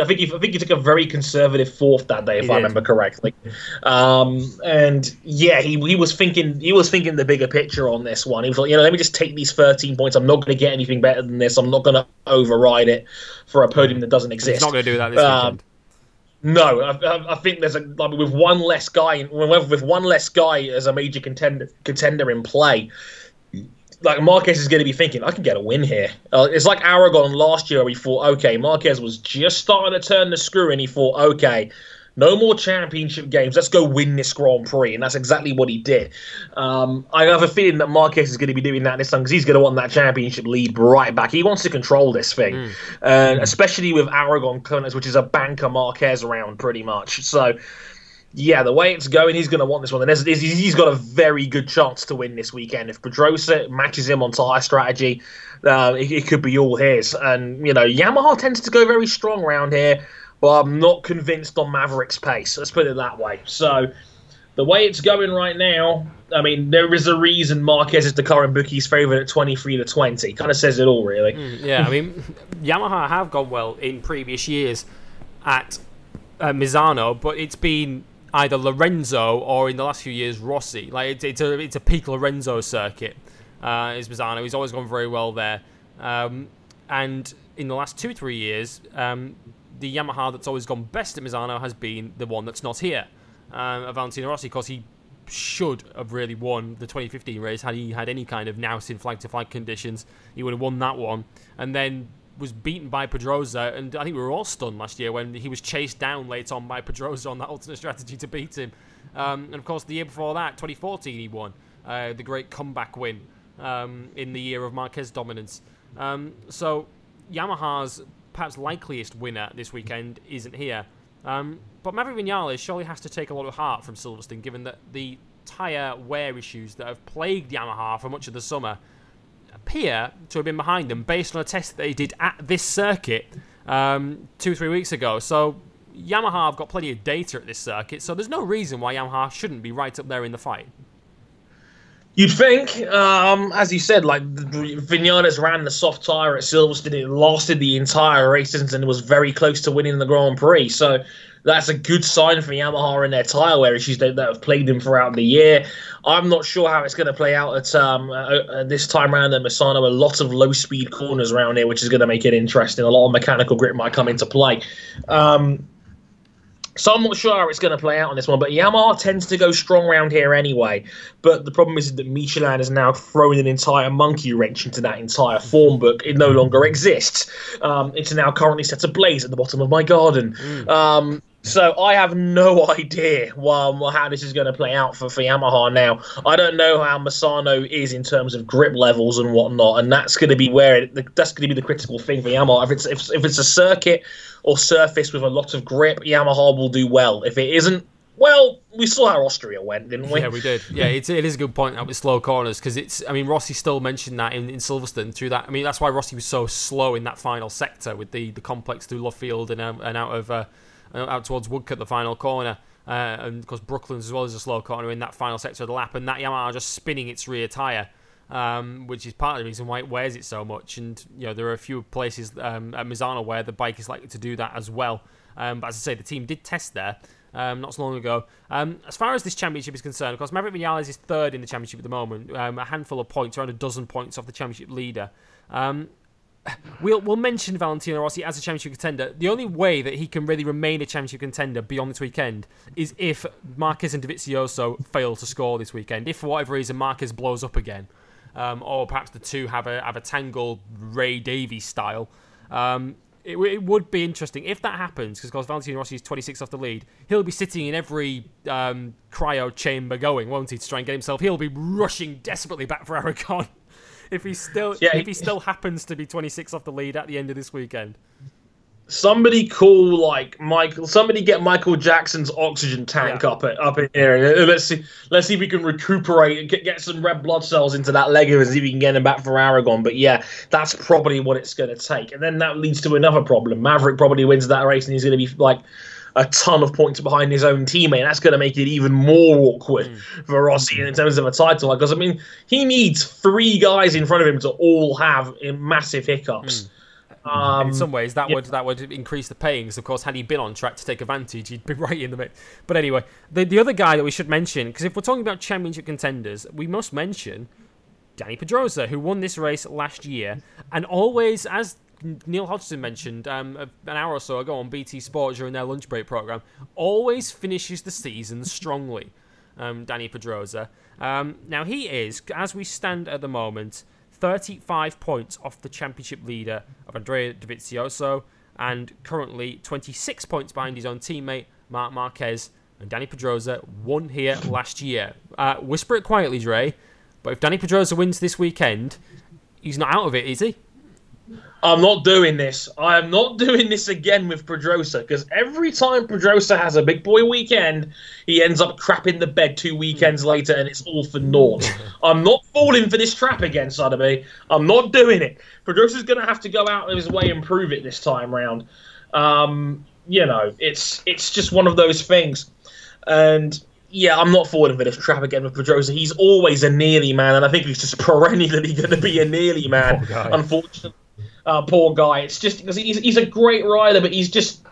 Speaker 2: I think he, I think he took a very conservative fourth that day, if he I did. remember correctly. Um, and yeah, he, he was thinking he was thinking the bigger picture on this one. He was like, you know, let me just take these 13 points. I'm not going to get anything better than this. I'm not going to override it for a podium that doesn't exist.
Speaker 1: He's not going to do that this um, weekend.
Speaker 2: No, I, I, think there's a like, with one less guy with one less guy as a major contender contender in play like Marquez is going to be thinking, I can get a win here. Uh, it's like Aragon last year. We thought, okay, Marquez was just starting to turn the screw, and he thought, okay, no more championship games. Let's go win this Grand Prix, and that's exactly what he did. Um, I have a feeling that Marquez is going to be doing that this time because he's going to want that championship lead right back. He wants to control this thing, mm. Uh, mm. especially with Aragon, which is a banker Marquez around pretty much. So yeah, the way it's going, he's going to want this one. And he's got a very good chance to win this weekend. If Pedrosa matches him on tire strategy, uh, it, it, could be all his. And, you know, Yamaha tends to go very strong around here, but I'm not convinced on Maverick's pace. Let's put it that way. So, the way it's going right now, I mean, there is a reason Marquez is the current bookie's favourite at 23 to 20. Kind of says it all, really.
Speaker 1: Mm, yeah, I mean, Yamaha have gone well in previous years at uh, Misano, but it's been either Lorenzo or in the last few years Rossi. Like it's, it's a it's a peak Lorenzo circuit. Uh, is Misano? He's always gone very well there. Um, and in the last two three years, um, the Yamaha that's always gone best at Misano has been the one that's not here. Um, Valentino Rossi, because he should have really won the 2015 race had he had any kind of nous in flag to flag conditions. He would have won that one. And then was beaten by Pedrosa, and I think we were all stunned last year when he was chased down late on by Pedrosa on that alternate strategy to beat him. Um, and of course, the year before that, 2014, he won uh, the great comeback win um, in the year of Marquez dominance. Um, so Yamaha's perhaps likeliest winner this weekend isn't here. Um, but Maverick Vinales surely has to take a lot of heart from Silverstone, given that the tyre wear issues that have plagued Yamaha for much of the summer appear to have been behind them based on a test they did at this circuit um, two, three weeks ago. So Yamaha have got plenty of data at this circuit, so there's no reason why Yamaha shouldn't be right up there in the fight.
Speaker 2: You'd think, um, as you said, like Vinales ran the soft tyre at Silverstone, it lasted the entire race and was very close to winning the Grand Prix. So that's a good sign for Yamaha and their tyre wear issues that, that, have plagued them throughout the year. I'm not sure how it's going to play out at um, uh, uh, this time around at Misano. A lot of low speed corners around here, which is going to make it interesting. A lot of mechanical grip might come into play. Um, so I'm not sure how it's going to play out on this one, but Yamaha tends to go strong around here anyway. But the problem is that Michelin has now thrown an entire monkey wrench into that entire form book. It no longer exists. Um, it's now currently set ablaze at the bottom of my garden. Mm. Um, So I have no idea um, how this is going to play out for, for Yamaha now. I don't know how Misano is in terms of grip levels and whatnot, and that's going to be where it, that's going to be the critical thing for Yamaha. If it's if, if it's a circuit or surface with a lot of grip, Yamaha will do well. If it isn't, well, we saw how Austria went, didn't we?
Speaker 1: Yeah, we did. Yeah, it's, it is a good point out with slow corners because it's. I mean, Rossi still mentioned that in, in Silverstone through that. I mean, that's why Rossi was so slow in that final sector with the, the complex through Luffield and um, and out of uh, out towards Woodcote, the final corner. Uh, and course Brooklands as well as a slow corner in that final sector of the lap, and that Yamaha just spinning its rear tyre. Um, which is part of the reason why it wears it so much. And you know there are a few places um, at Misano where the bike is likely to do that as well. Um, but as I say, the team did test there, um, not so long ago. Um, as far as this championship is concerned, of course, Maverick Vinales is third in the championship at the moment, um, a handful of points, around a dozen points off the championship leader. Um, we'll, we'll mention Valentino Rossi as a championship contender. The only way that he can really remain a championship contender beyond this weekend is if Marquez and Dovizioso fail to score this weekend. If for whatever reason Marquez blows up again, um, or perhaps the two have a have a tangle Ray Davies style. Um, it, it, would be interesting if that happens because because Valentino Rossi is 26 off the lead. He'll be sitting in every um, cryo chamber going, won't he, to try and get himself? He'll be rushing desperately back for Aragon if he still yeah, if he still happens to be 26 off the lead at the end of this weekend
Speaker 2: somebody call like Michael. Somebody get Michael Jackson's oxygen tank yeah. up at, up in here. Let's see. Let's see if we can recuperate and get, get some red blood cells into that leg of his. See if we can get him back for Aragon. But yeah, that's probably what it's going to take. And then that leads to another problem. Maverick probably wins that race, and he's going to be like a ton of points behind his own teammate. And that's going to make it even more awkward mm. for Rossi in terms of a title. Because I mean, he needs three guys in front of him to all have massive hiccups. Mm.
Speaker 1: Um, in some ways, that yeah. would that would increase the payings. Of course, had he been on track to take advantage, he'd be right in the mix. But anyway, the the other guy that we should mention, because if we're talking about championship contenders, we must mention Dani Pedrosa, who won this race last year, and always, as Neil Hodgson mentioned um, an hour or so ago on BT Sport during their lunch break program, always finishes the season strongly. Um, Dani Pedrosa. Um, now he is, as we stand at the moment, 35 points off the championship leader of Andrea Dovizioso and currently 26 points behind his own teammate Marc Marquez. And Dani Pedrosa won here last year. Uh, whisper it quietly, Dre, but if Dani Pedrosa wins this weekend, he's not out of it, is he?
Speaker 2: I'm not doing this. I am not doing this again with Pedrosa because every time Pedrosa has a big boy weekend, he ends up crapping the bed two weekends later and it's all for naught. I'm not falling for this trap again, Sotheby. I'm not doing it. Pedrosa's going to have to go out of his way and prove it this time round. Um, you know, it's it's just one of those things. And yeah, I'm not falling for this trap again with Pedrosa. He's always a nearly man, and I think he's just perennially going to be a nearly man, unfortunately uh, poor guy. It's just because he's he's a great rider, but he's just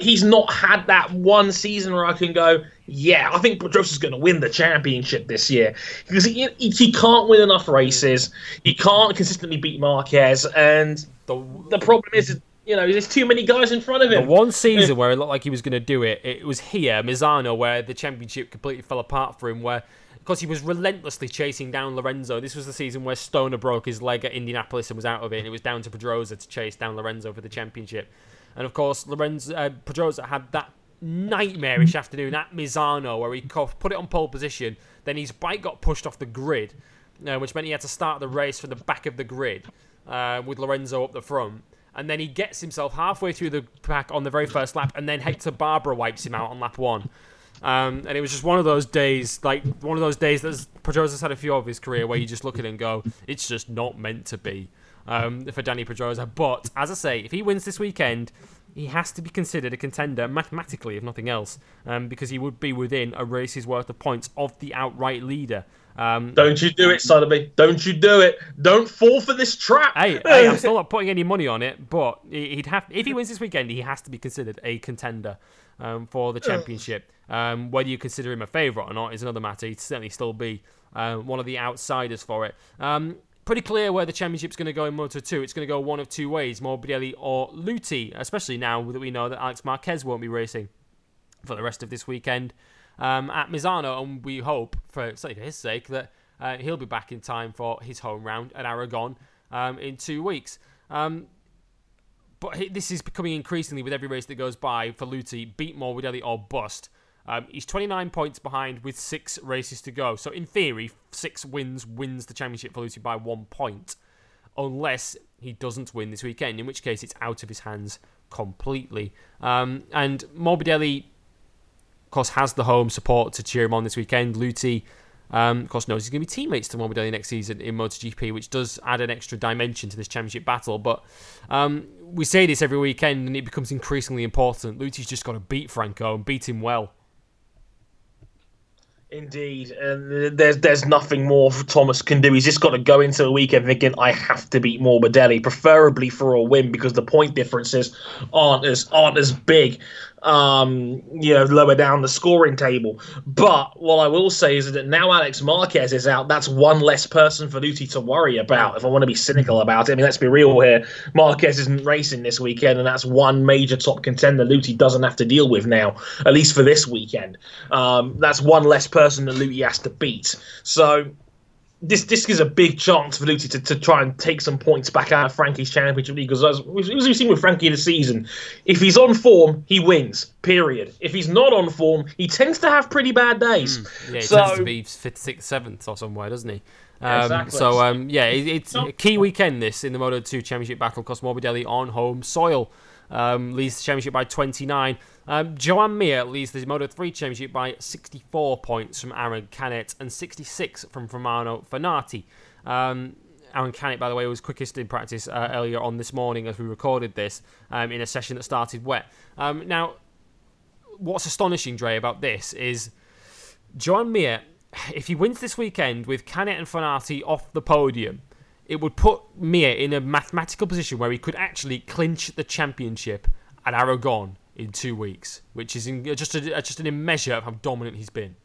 Speaker 2: he's not had that one season where I can go, yeah, I think Pedrosa's going to win the championship this year because he, he, he can't win enough races. He can't consistently beat Marquez, and the the problem is. You know, there's too many guys in front of him.
Speaker 1: The one season where it looked like he was going to do it, it was here, Misano, where the championship completely fell apart for him. Where because he was relentlessly chasing down Lorenzo. This was the season where Stoner broke his leg at Indianapolis and was out of it, and it was down to Pedrosa to chase down Lorenzo for the championship. And of course, Lorenzo uh, Pedrosa had that nightmarish afternoon at Misano where he put it on pole position. Then his bike got pushed off the grid, uh, which meant he had to start the race from the back of the grid uh, with Lorenzo up the front. And then he gets himself halfway through the pack on the very first lap, and then Hector Barbera wipes him out on lap one. Um, and it was just one of those days, like one of those days that Pedrosa's had a few of his career where you just look at it and go, it's just not meant to be um, for Dani Pedrosa. But as I say, if he wins this weekend, he has to be considered a contender mathematically, if nothing else, um, because he would be within a race's worth of points of the outright leader. Um,
Speaker 2: Don't you do it, Sotheby. Don't you do it. Don't fall for this trap.
Speaker 1: Hey, hey, I'm still not putting any money on it, but he'd have if he wins this weekend, he has to be considered a contender um, for the championship. Um, whether you consider him a favourite or not is another matter. He'd certainly still be uh, one of the outsiders for it. Um, pretty clear where the championship's going to go in Moto 2. It's going to go one of two ways Morbidelli or Luthi, especially now that we know that Alex Marquez won't be racing for the rest of this weekend um, at Misano. And we hope, for, for his sake, that uh, he'll be back in time for his home round at Aragon um, in two weeks. Um, but this is becoming increasingly with every race that goes by for Luthi, beat Morbidelli or bust. Um, he's 29 points behind with six races to go. So in theory, six wins wins the championship for Luthi by one point, unless he doesn't win this weekend, in which case it's out of his hands completely. Um, and Morbidelli, of course, has the home support to cheer him on this weekend. Luthi, um, of course, knows he's going to be teammates to Morbidelli next season in MotoGP, which does add an extra dimension to this championship battle. But um, we say this every weekend, and it becomes increasingly important. Luthi's just got to beat Franco and beat him well.
Speaker 2: Indeed, and there's there's nothing more Thomas can do. He's just got to go into the weekend thinking I have to beat Morbidelli, preferably for a win because the point differences aren't as aren't as big um, you know, lower down the scoring table. But what I will say is that now Alex Marquez is out, that's one less person for Luthi to worry about. If I want to be cynical about it, I mean, let's be real here. Marquez isn't racing this weekend, and that's one major top contender Luthi doesn't have to deal with now, at least for this weekend. Um, that's one less person that Luthi has to beat. So this this is a big chance for Luthi to, to try and take some points back out of Frankie's championship league because as we've seen with Frankie this season, if he's on form, he wins. Period. If he's not on form, he tends to have pretty bad days.
Speaker 1: Mm. Yeah, he so, tends to be fifth, sixth, seventh or somewhere, doesn't he? Um, exactly. So um, yeah, it, it's a key weekend this in the Moto 2 Championship battle. Cos Morbidelli on home soil um, leads the championship by 29. Um, Joan Mir leads the Moto 3 Championship by 64 points from Aaron Canet and 66 from Romano Fenati. Um, Aaron Canet, by the way, was quickest in practice uh, earlier on this morning as we recorded this um, in a session that started wet. Um, now, what's astonishing, Dre, about this is Joan Mir, if he wins this weekend with Canet and Fenati off the podium, it would put Mir in a mathematical position where he could actually clinch the championship at Aragon in two weeks, which is in, just a, just an measure of how dominant he's been.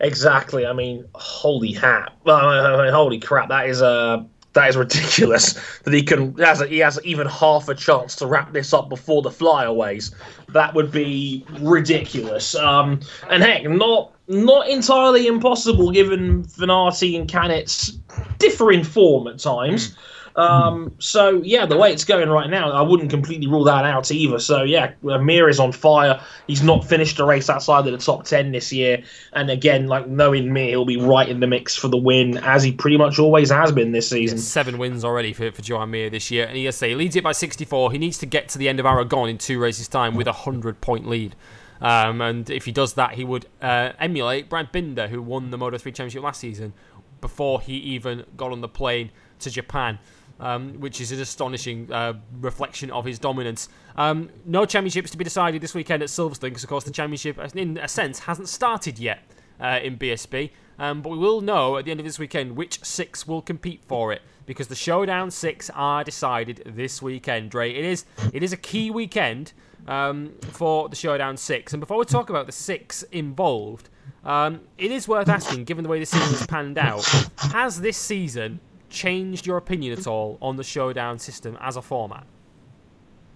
Speaker 2: Exactly. I mean, holy hat! I mean, holy crap! That is a uh, that is ridiculous that he can he has, a, he has even half a chance to wrap this up before the flyaways. That would be ridiculous. Um, and heck, not not entirely impossible given Fenati and Canet's differing form at times. Mm. Um, so yeah, the way it's going right now, I wouldn't completely rule that out either. So yeah, Amir is on fire. He's not finished a race outside of the top ten this year, and again, like knowing me, he'll be right in the mix for the win as he pretty much always has been this season.
Speaker 1: Seven wins already for for this year, and he say he leads it by 64. He needs to get to the end of Aragon in two races time with a hundred point lead. Um, and if he does that, he would uh, emulate Brad Binder, who won the Moto 3 Championship last season before he even got on the plane to Japan um, which is an astonishing uh, reflection of his dominance. Um, no championships to be decided this weekend at Silverstone because, of course, the championship, in a sense, hasn't started yet uh, in BSB. Um, but we will know at the end of this weekend which six will compete for it because the showdown six are decided this weekend. Dre, it is it is a key weekend um, for the showdown six. And before we talk about the six involved, um, it is worth asking, given the way the season's panned out, has this season changed your opinion at all on the showdown system as a format?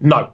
Speaker 2: No.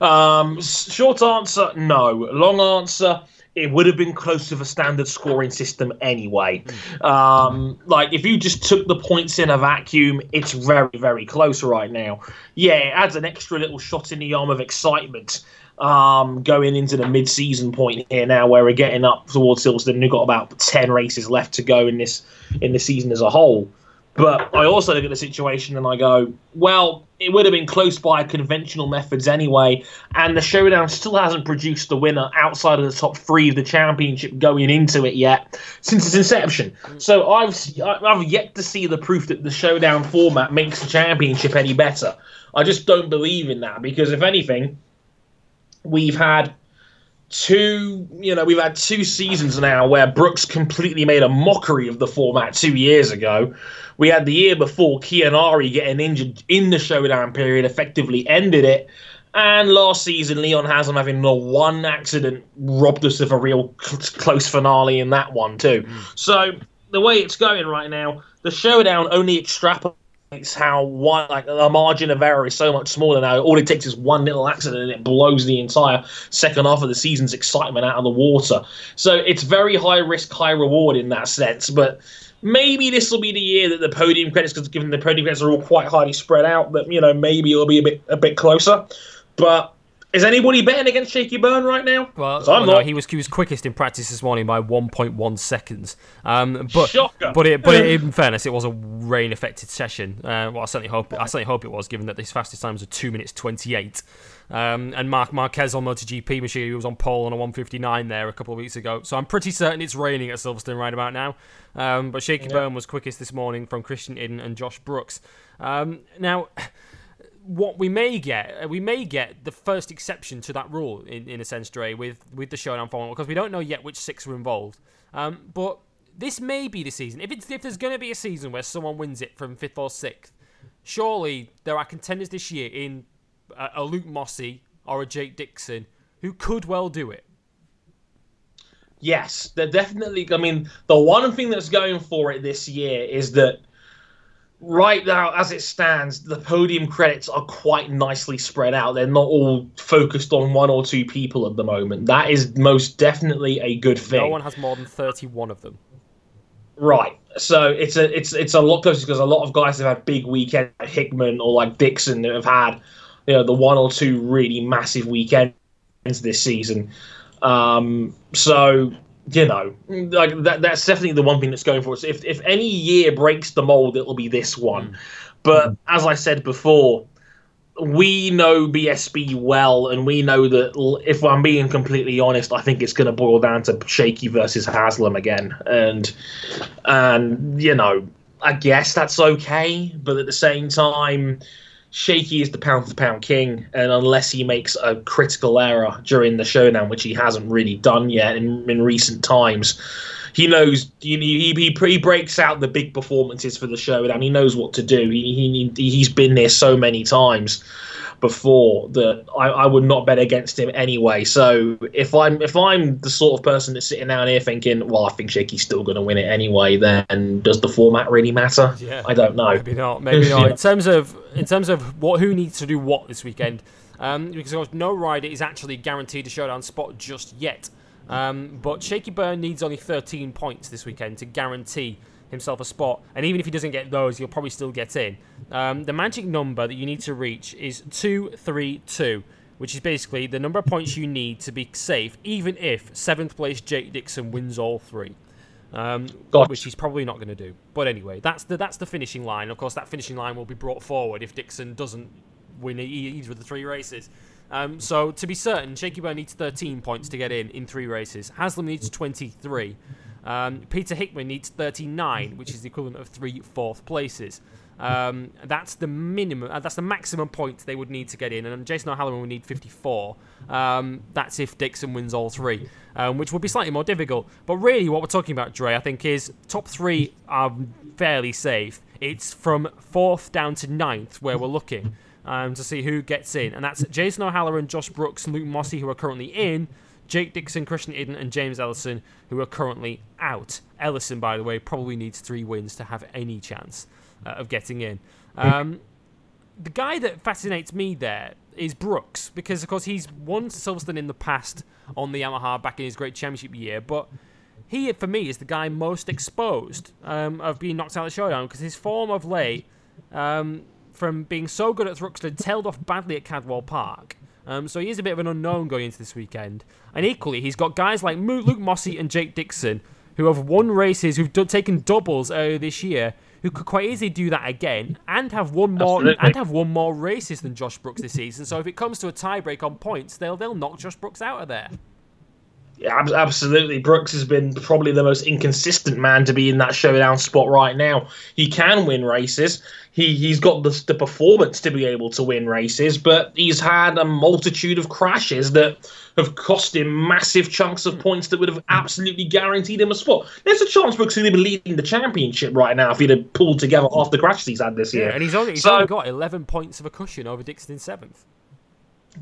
Speaker 2: Um, short answer, no. Long answer, it would have been close to the standard scoring system anyway. Um, like, if you just took the points in a vacuum, it's very, very close right now. Yeah, it adds an extra little shot in the arm of excitement um, going into the mid-season point here now, where we're getting up towards Silverstone. We've got about ten races left to go in this in the season as a whole. But I also look at the situation and I go, well, it would have been close by conventional methods anyway, and the showdown still hasn't produced the winner outside of the top three of the championship going into it yet since its inception. So I've I've yet to see the proof that the showdown format makes the championship any better. I just don't believe in that because if anything, we've had two you know we've had two seasons now where brooks completely made a mockery of the format two years ago. We had the year before Kiyonari getting injured in the showdown period effectively ended it. And last season leon haslam having the one accident robbed us of a real cl- close finale in that one too. Mm. so the way it's going right now the showdown only extrapolates it's how one like the margin of error is so much smaller now. All it takes is one little accident and it blows the entire second half of the season's excitement out of the water. So it's very high risk, high reward in that sense. But maybe this will be the year that the podium credits, because given the podium credits are all quite highly spread out, that you know maybe it'll be a bit a bit closer. But is anybody betting against Shaky Byrne right now?
Speaker 1: Well, well no, he was he was quickest in practice this morning by 1.1 seconds. Um, but
Speaker 2: Shocker.
Speaker 1: but it, but it, in fairness, it was a rain affected session. Uh, well, I certainly hope I certainly hope it was, given that his fastest times are two minutes 28. Um, and Marc Marquez on MotoGP machine, he was on pole on a 159 there a couple of weeks ago. So I'm pretty certain it's raining at Silverstone right about now. Um, but Shaky yeah. Byrne was quickest this morning from Christian Iddon and Josh Brooks. Um, now what we may get, uh, we may get the first exception to that rule in, in a sense, Dre, with with the showdown formula because we don't know yet which six are involved. Um, but this may be the season. If it's if there's going to be a season where someone wins it from fifth or sixth, surely there are contenders this year in a, a Luke Mossey or a Jake Dixon who could well do it.
Speaker 2: Yes, they're definitely. I mean, the one thing that's going for it this year is that right now, as it stands, the podium credits are quite nicely spread out. They're not all focused on one or two people at the moment. That is most definitely a good thing. No
Speaker 1: one has more than thirty-one of them.
Speaker 2: Right. So it's a it's it's a lot closer because a lot of guys have had big weekends, like Hickman or like Dixon, that have had you know the one or two really massive weekends this season. Um, so you know, like that, that's definitely the one thing that's going for us. If if any year breaks the mold, it'll be this one. Mm. But mm. as I said before, we know BSB well, and we know that if I'm being completely honest, I think it's going to boil down to Shaky versus Haslam again, and and you know, I guess that's okay, but at the same time Shaky is the pound for pound king, and unless he makes a critical error during the showdown, which he hasn't really done yet in, in recent times, he knows he, he, he breaks out the big performances for the showdown. He knows what to do. He, he he's been there so many times before that I, I would not bet against him anyway. So if I'm if I'm the sort of person that's sitting down here thinking, well, I think Shaky's still going to win it anyway, then does the format really matter? Yeah, I don't know.
Speaker 1: Maybe not. Maybe not. In terms of in terms of what who needs to do what this weekend, um, because no rider is actually guaranteed a showdown spot just yet. Um, but Shaky Byrne needs only 13 points this weekend to guarantee himself a spot. And even if he doesn't get those, he'll probably still get in. Um, the magic number that you need to reach is 232, which is basically the number of points you need to be safe, even if seventh place Jake Dixon wins all three. Um, which he's probably not going to do. But anyway, that's the that's the finishing line. Of course, that finishing line will be brought forward if Dixon doesn't win either of the three races. Um, so to be certain, Shaky Byrne needs 13 points to get in in three races. Haslam needs 23. Um, Peter Hickman needs 39, which is the equivalent of three fourth places. Um, that's the minimum. Uh, that's the maximum points they would need to get in, and Jason O'Halloran would need 54. Um, that's if Dixon wins all three, um, which would be slightly more difficult. But really, what we're talking about, Dre, I think, is top three are fairly safe. It's from fourth down to ninth where we're looking um, to see who gets in, and that's Jason O'Halloran, Josh Brooks, and Luke Mossey, who are currently in. Jake Dixon, Christian Iddon, and James Ellison, who are currently out. Ellison, by the way, probably needs three wins to have any chance uh, of getting in. Um, the guy that fascinates me there is Brooks, because of course he's won Silverstone in the past on the Yamaha back in his great championship year, but he, for me, is the guy most exposed um, of being knocked out of the showdown because his form of late, um, from being so good at Thruxton, tailed off badly at Cadwell Park. Um, so he is a bit of an unknown going into this weekend. And equally, he's got guys like Luke Mossey and Jake Dixon who have won races, who've do- taken doubles earlier this year, who could quite easily do that again and have won more Absolutely. and have won more races than Josh Brooks this season. So if it comes to a tiebreak on points, they'll they'll knock Josh Brooks out of there.
Speaker 2: Absolutely. Brooks has been probably the most inconsistent man to be in that showdown spot right now. He can win races. He he's got the, the performance to be able to win races, but he's had a multitude of crashes that have cost him massive chunks of points that would have absolutely guaranteed him a spot. There's a chance Brooks could be leading the championship right now if he'd have pulled together half the crashes he's had this year.
Speaker 1: Yeah, and he's only, he's so, only got 11 points of a cushion over Dixon in seventh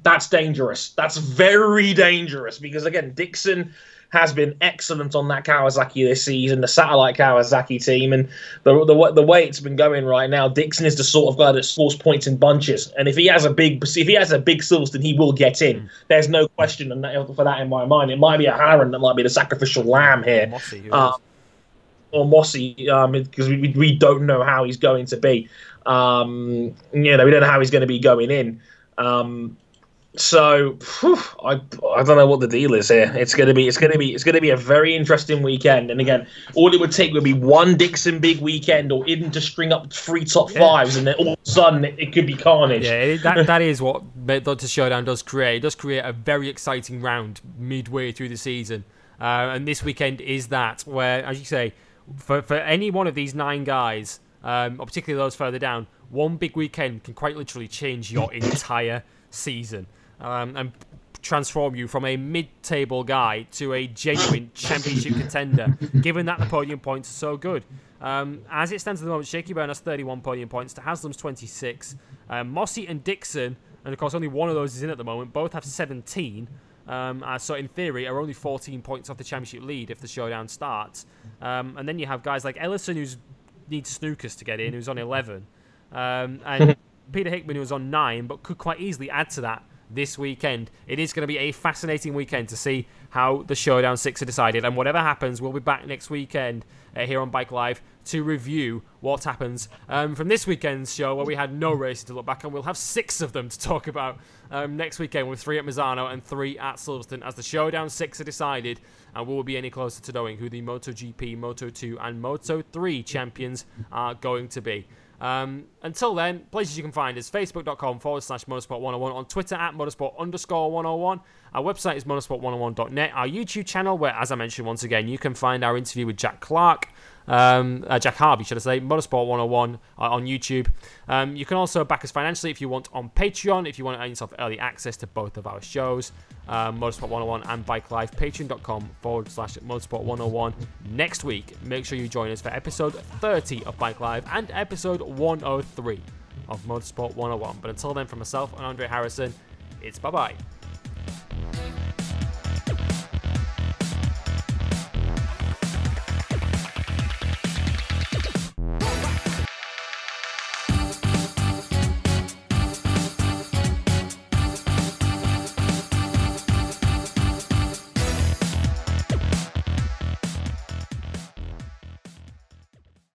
Speaker 2: that's dangerous. That's very dangerous because again, Dixon has been excellent on that Kawasaki this season, the satellite Kawasaki team, and the, the the way it's been going right now. Dixon is the sort of guy that scores points in bunches, and if he has a big if he has a big Silverstone, he will get in. Mm. There's no question for that in my mind. It might be O'Halloran that might be the sacrificial lamb here.
Speaker 1: Mossey, uh,
Speaker 2: or Mossy because um, we, we don't know how he's going to be. Um, you know, we don't know how he's going to be going in. Um, so whew, I I don't know what the deal is here. It's gonna be it's gonna be it's gonna be a very interesting weekend. And again, all it would take would be one Dixon big weekend, or even to string up three top fives, and then all of a sudden it, it could be carnage.
Speaker 1: Yeah, that that is what the Showdown does create. It does create a very exciting round midway through the season, uh, and this weekend is that where, as you say, for for any one of these nine guys, um, or particularly those further down, one big weekend can quite literally change your entire season um, and transform you from a mid-table guy to a genuine championship contender, given that the podium points are so good. Um, as it stands at the moment, Shaky Byrne has 31 podium points to Haslam's 26. Um, Mossey and Dixon, and of course only one of those is in at the moment, both have 17. Um, uh, so in theory, are only 14 points off the championship lead if the showdown starts. Um, and then you have guys like Ellison, who needs snookers to get in, who's on 11, um, and Peter Hickman, who's on nine, but could quite easily add to that this weekend. It is going to be a fascinating weekend to see how the Showdown 6 are decided. And whatever happens, we'll be back next weekend uh, here on Bike Live to review what happens um, from this weekend's show where we had no races to look back on. We'll have six of them to talk about um, next weekend with three at Misano and three at Silverstone as the Showdown 6 are decided. And we will be any closer to knowing who the MotoGP, Moto2, and Moto3 champions are going to be. Um, until then, places you can find is facebook.com forward slash motorsport101, on Twitter at motorsport underscore 101. Our website is motorsport101.net. Our YouTube channel, where, as I mentioned once again, you can find our interview with Jack Clark um, uh, Jack Harvey, should I say, Motorsport 101 uh, on YouTube. Um, you can also back us financially if you want on Patreon, if you want to earn yourself early access to both of our shows, um, Motorsport 101 and Bike Live, patreon.com forward slash Motorsport 101. Next week, make sure you join us for episode 30 of Bike Live and episode 103 of Motorsport 101. But until then, from myself and Andre Harrison, it's bye bye.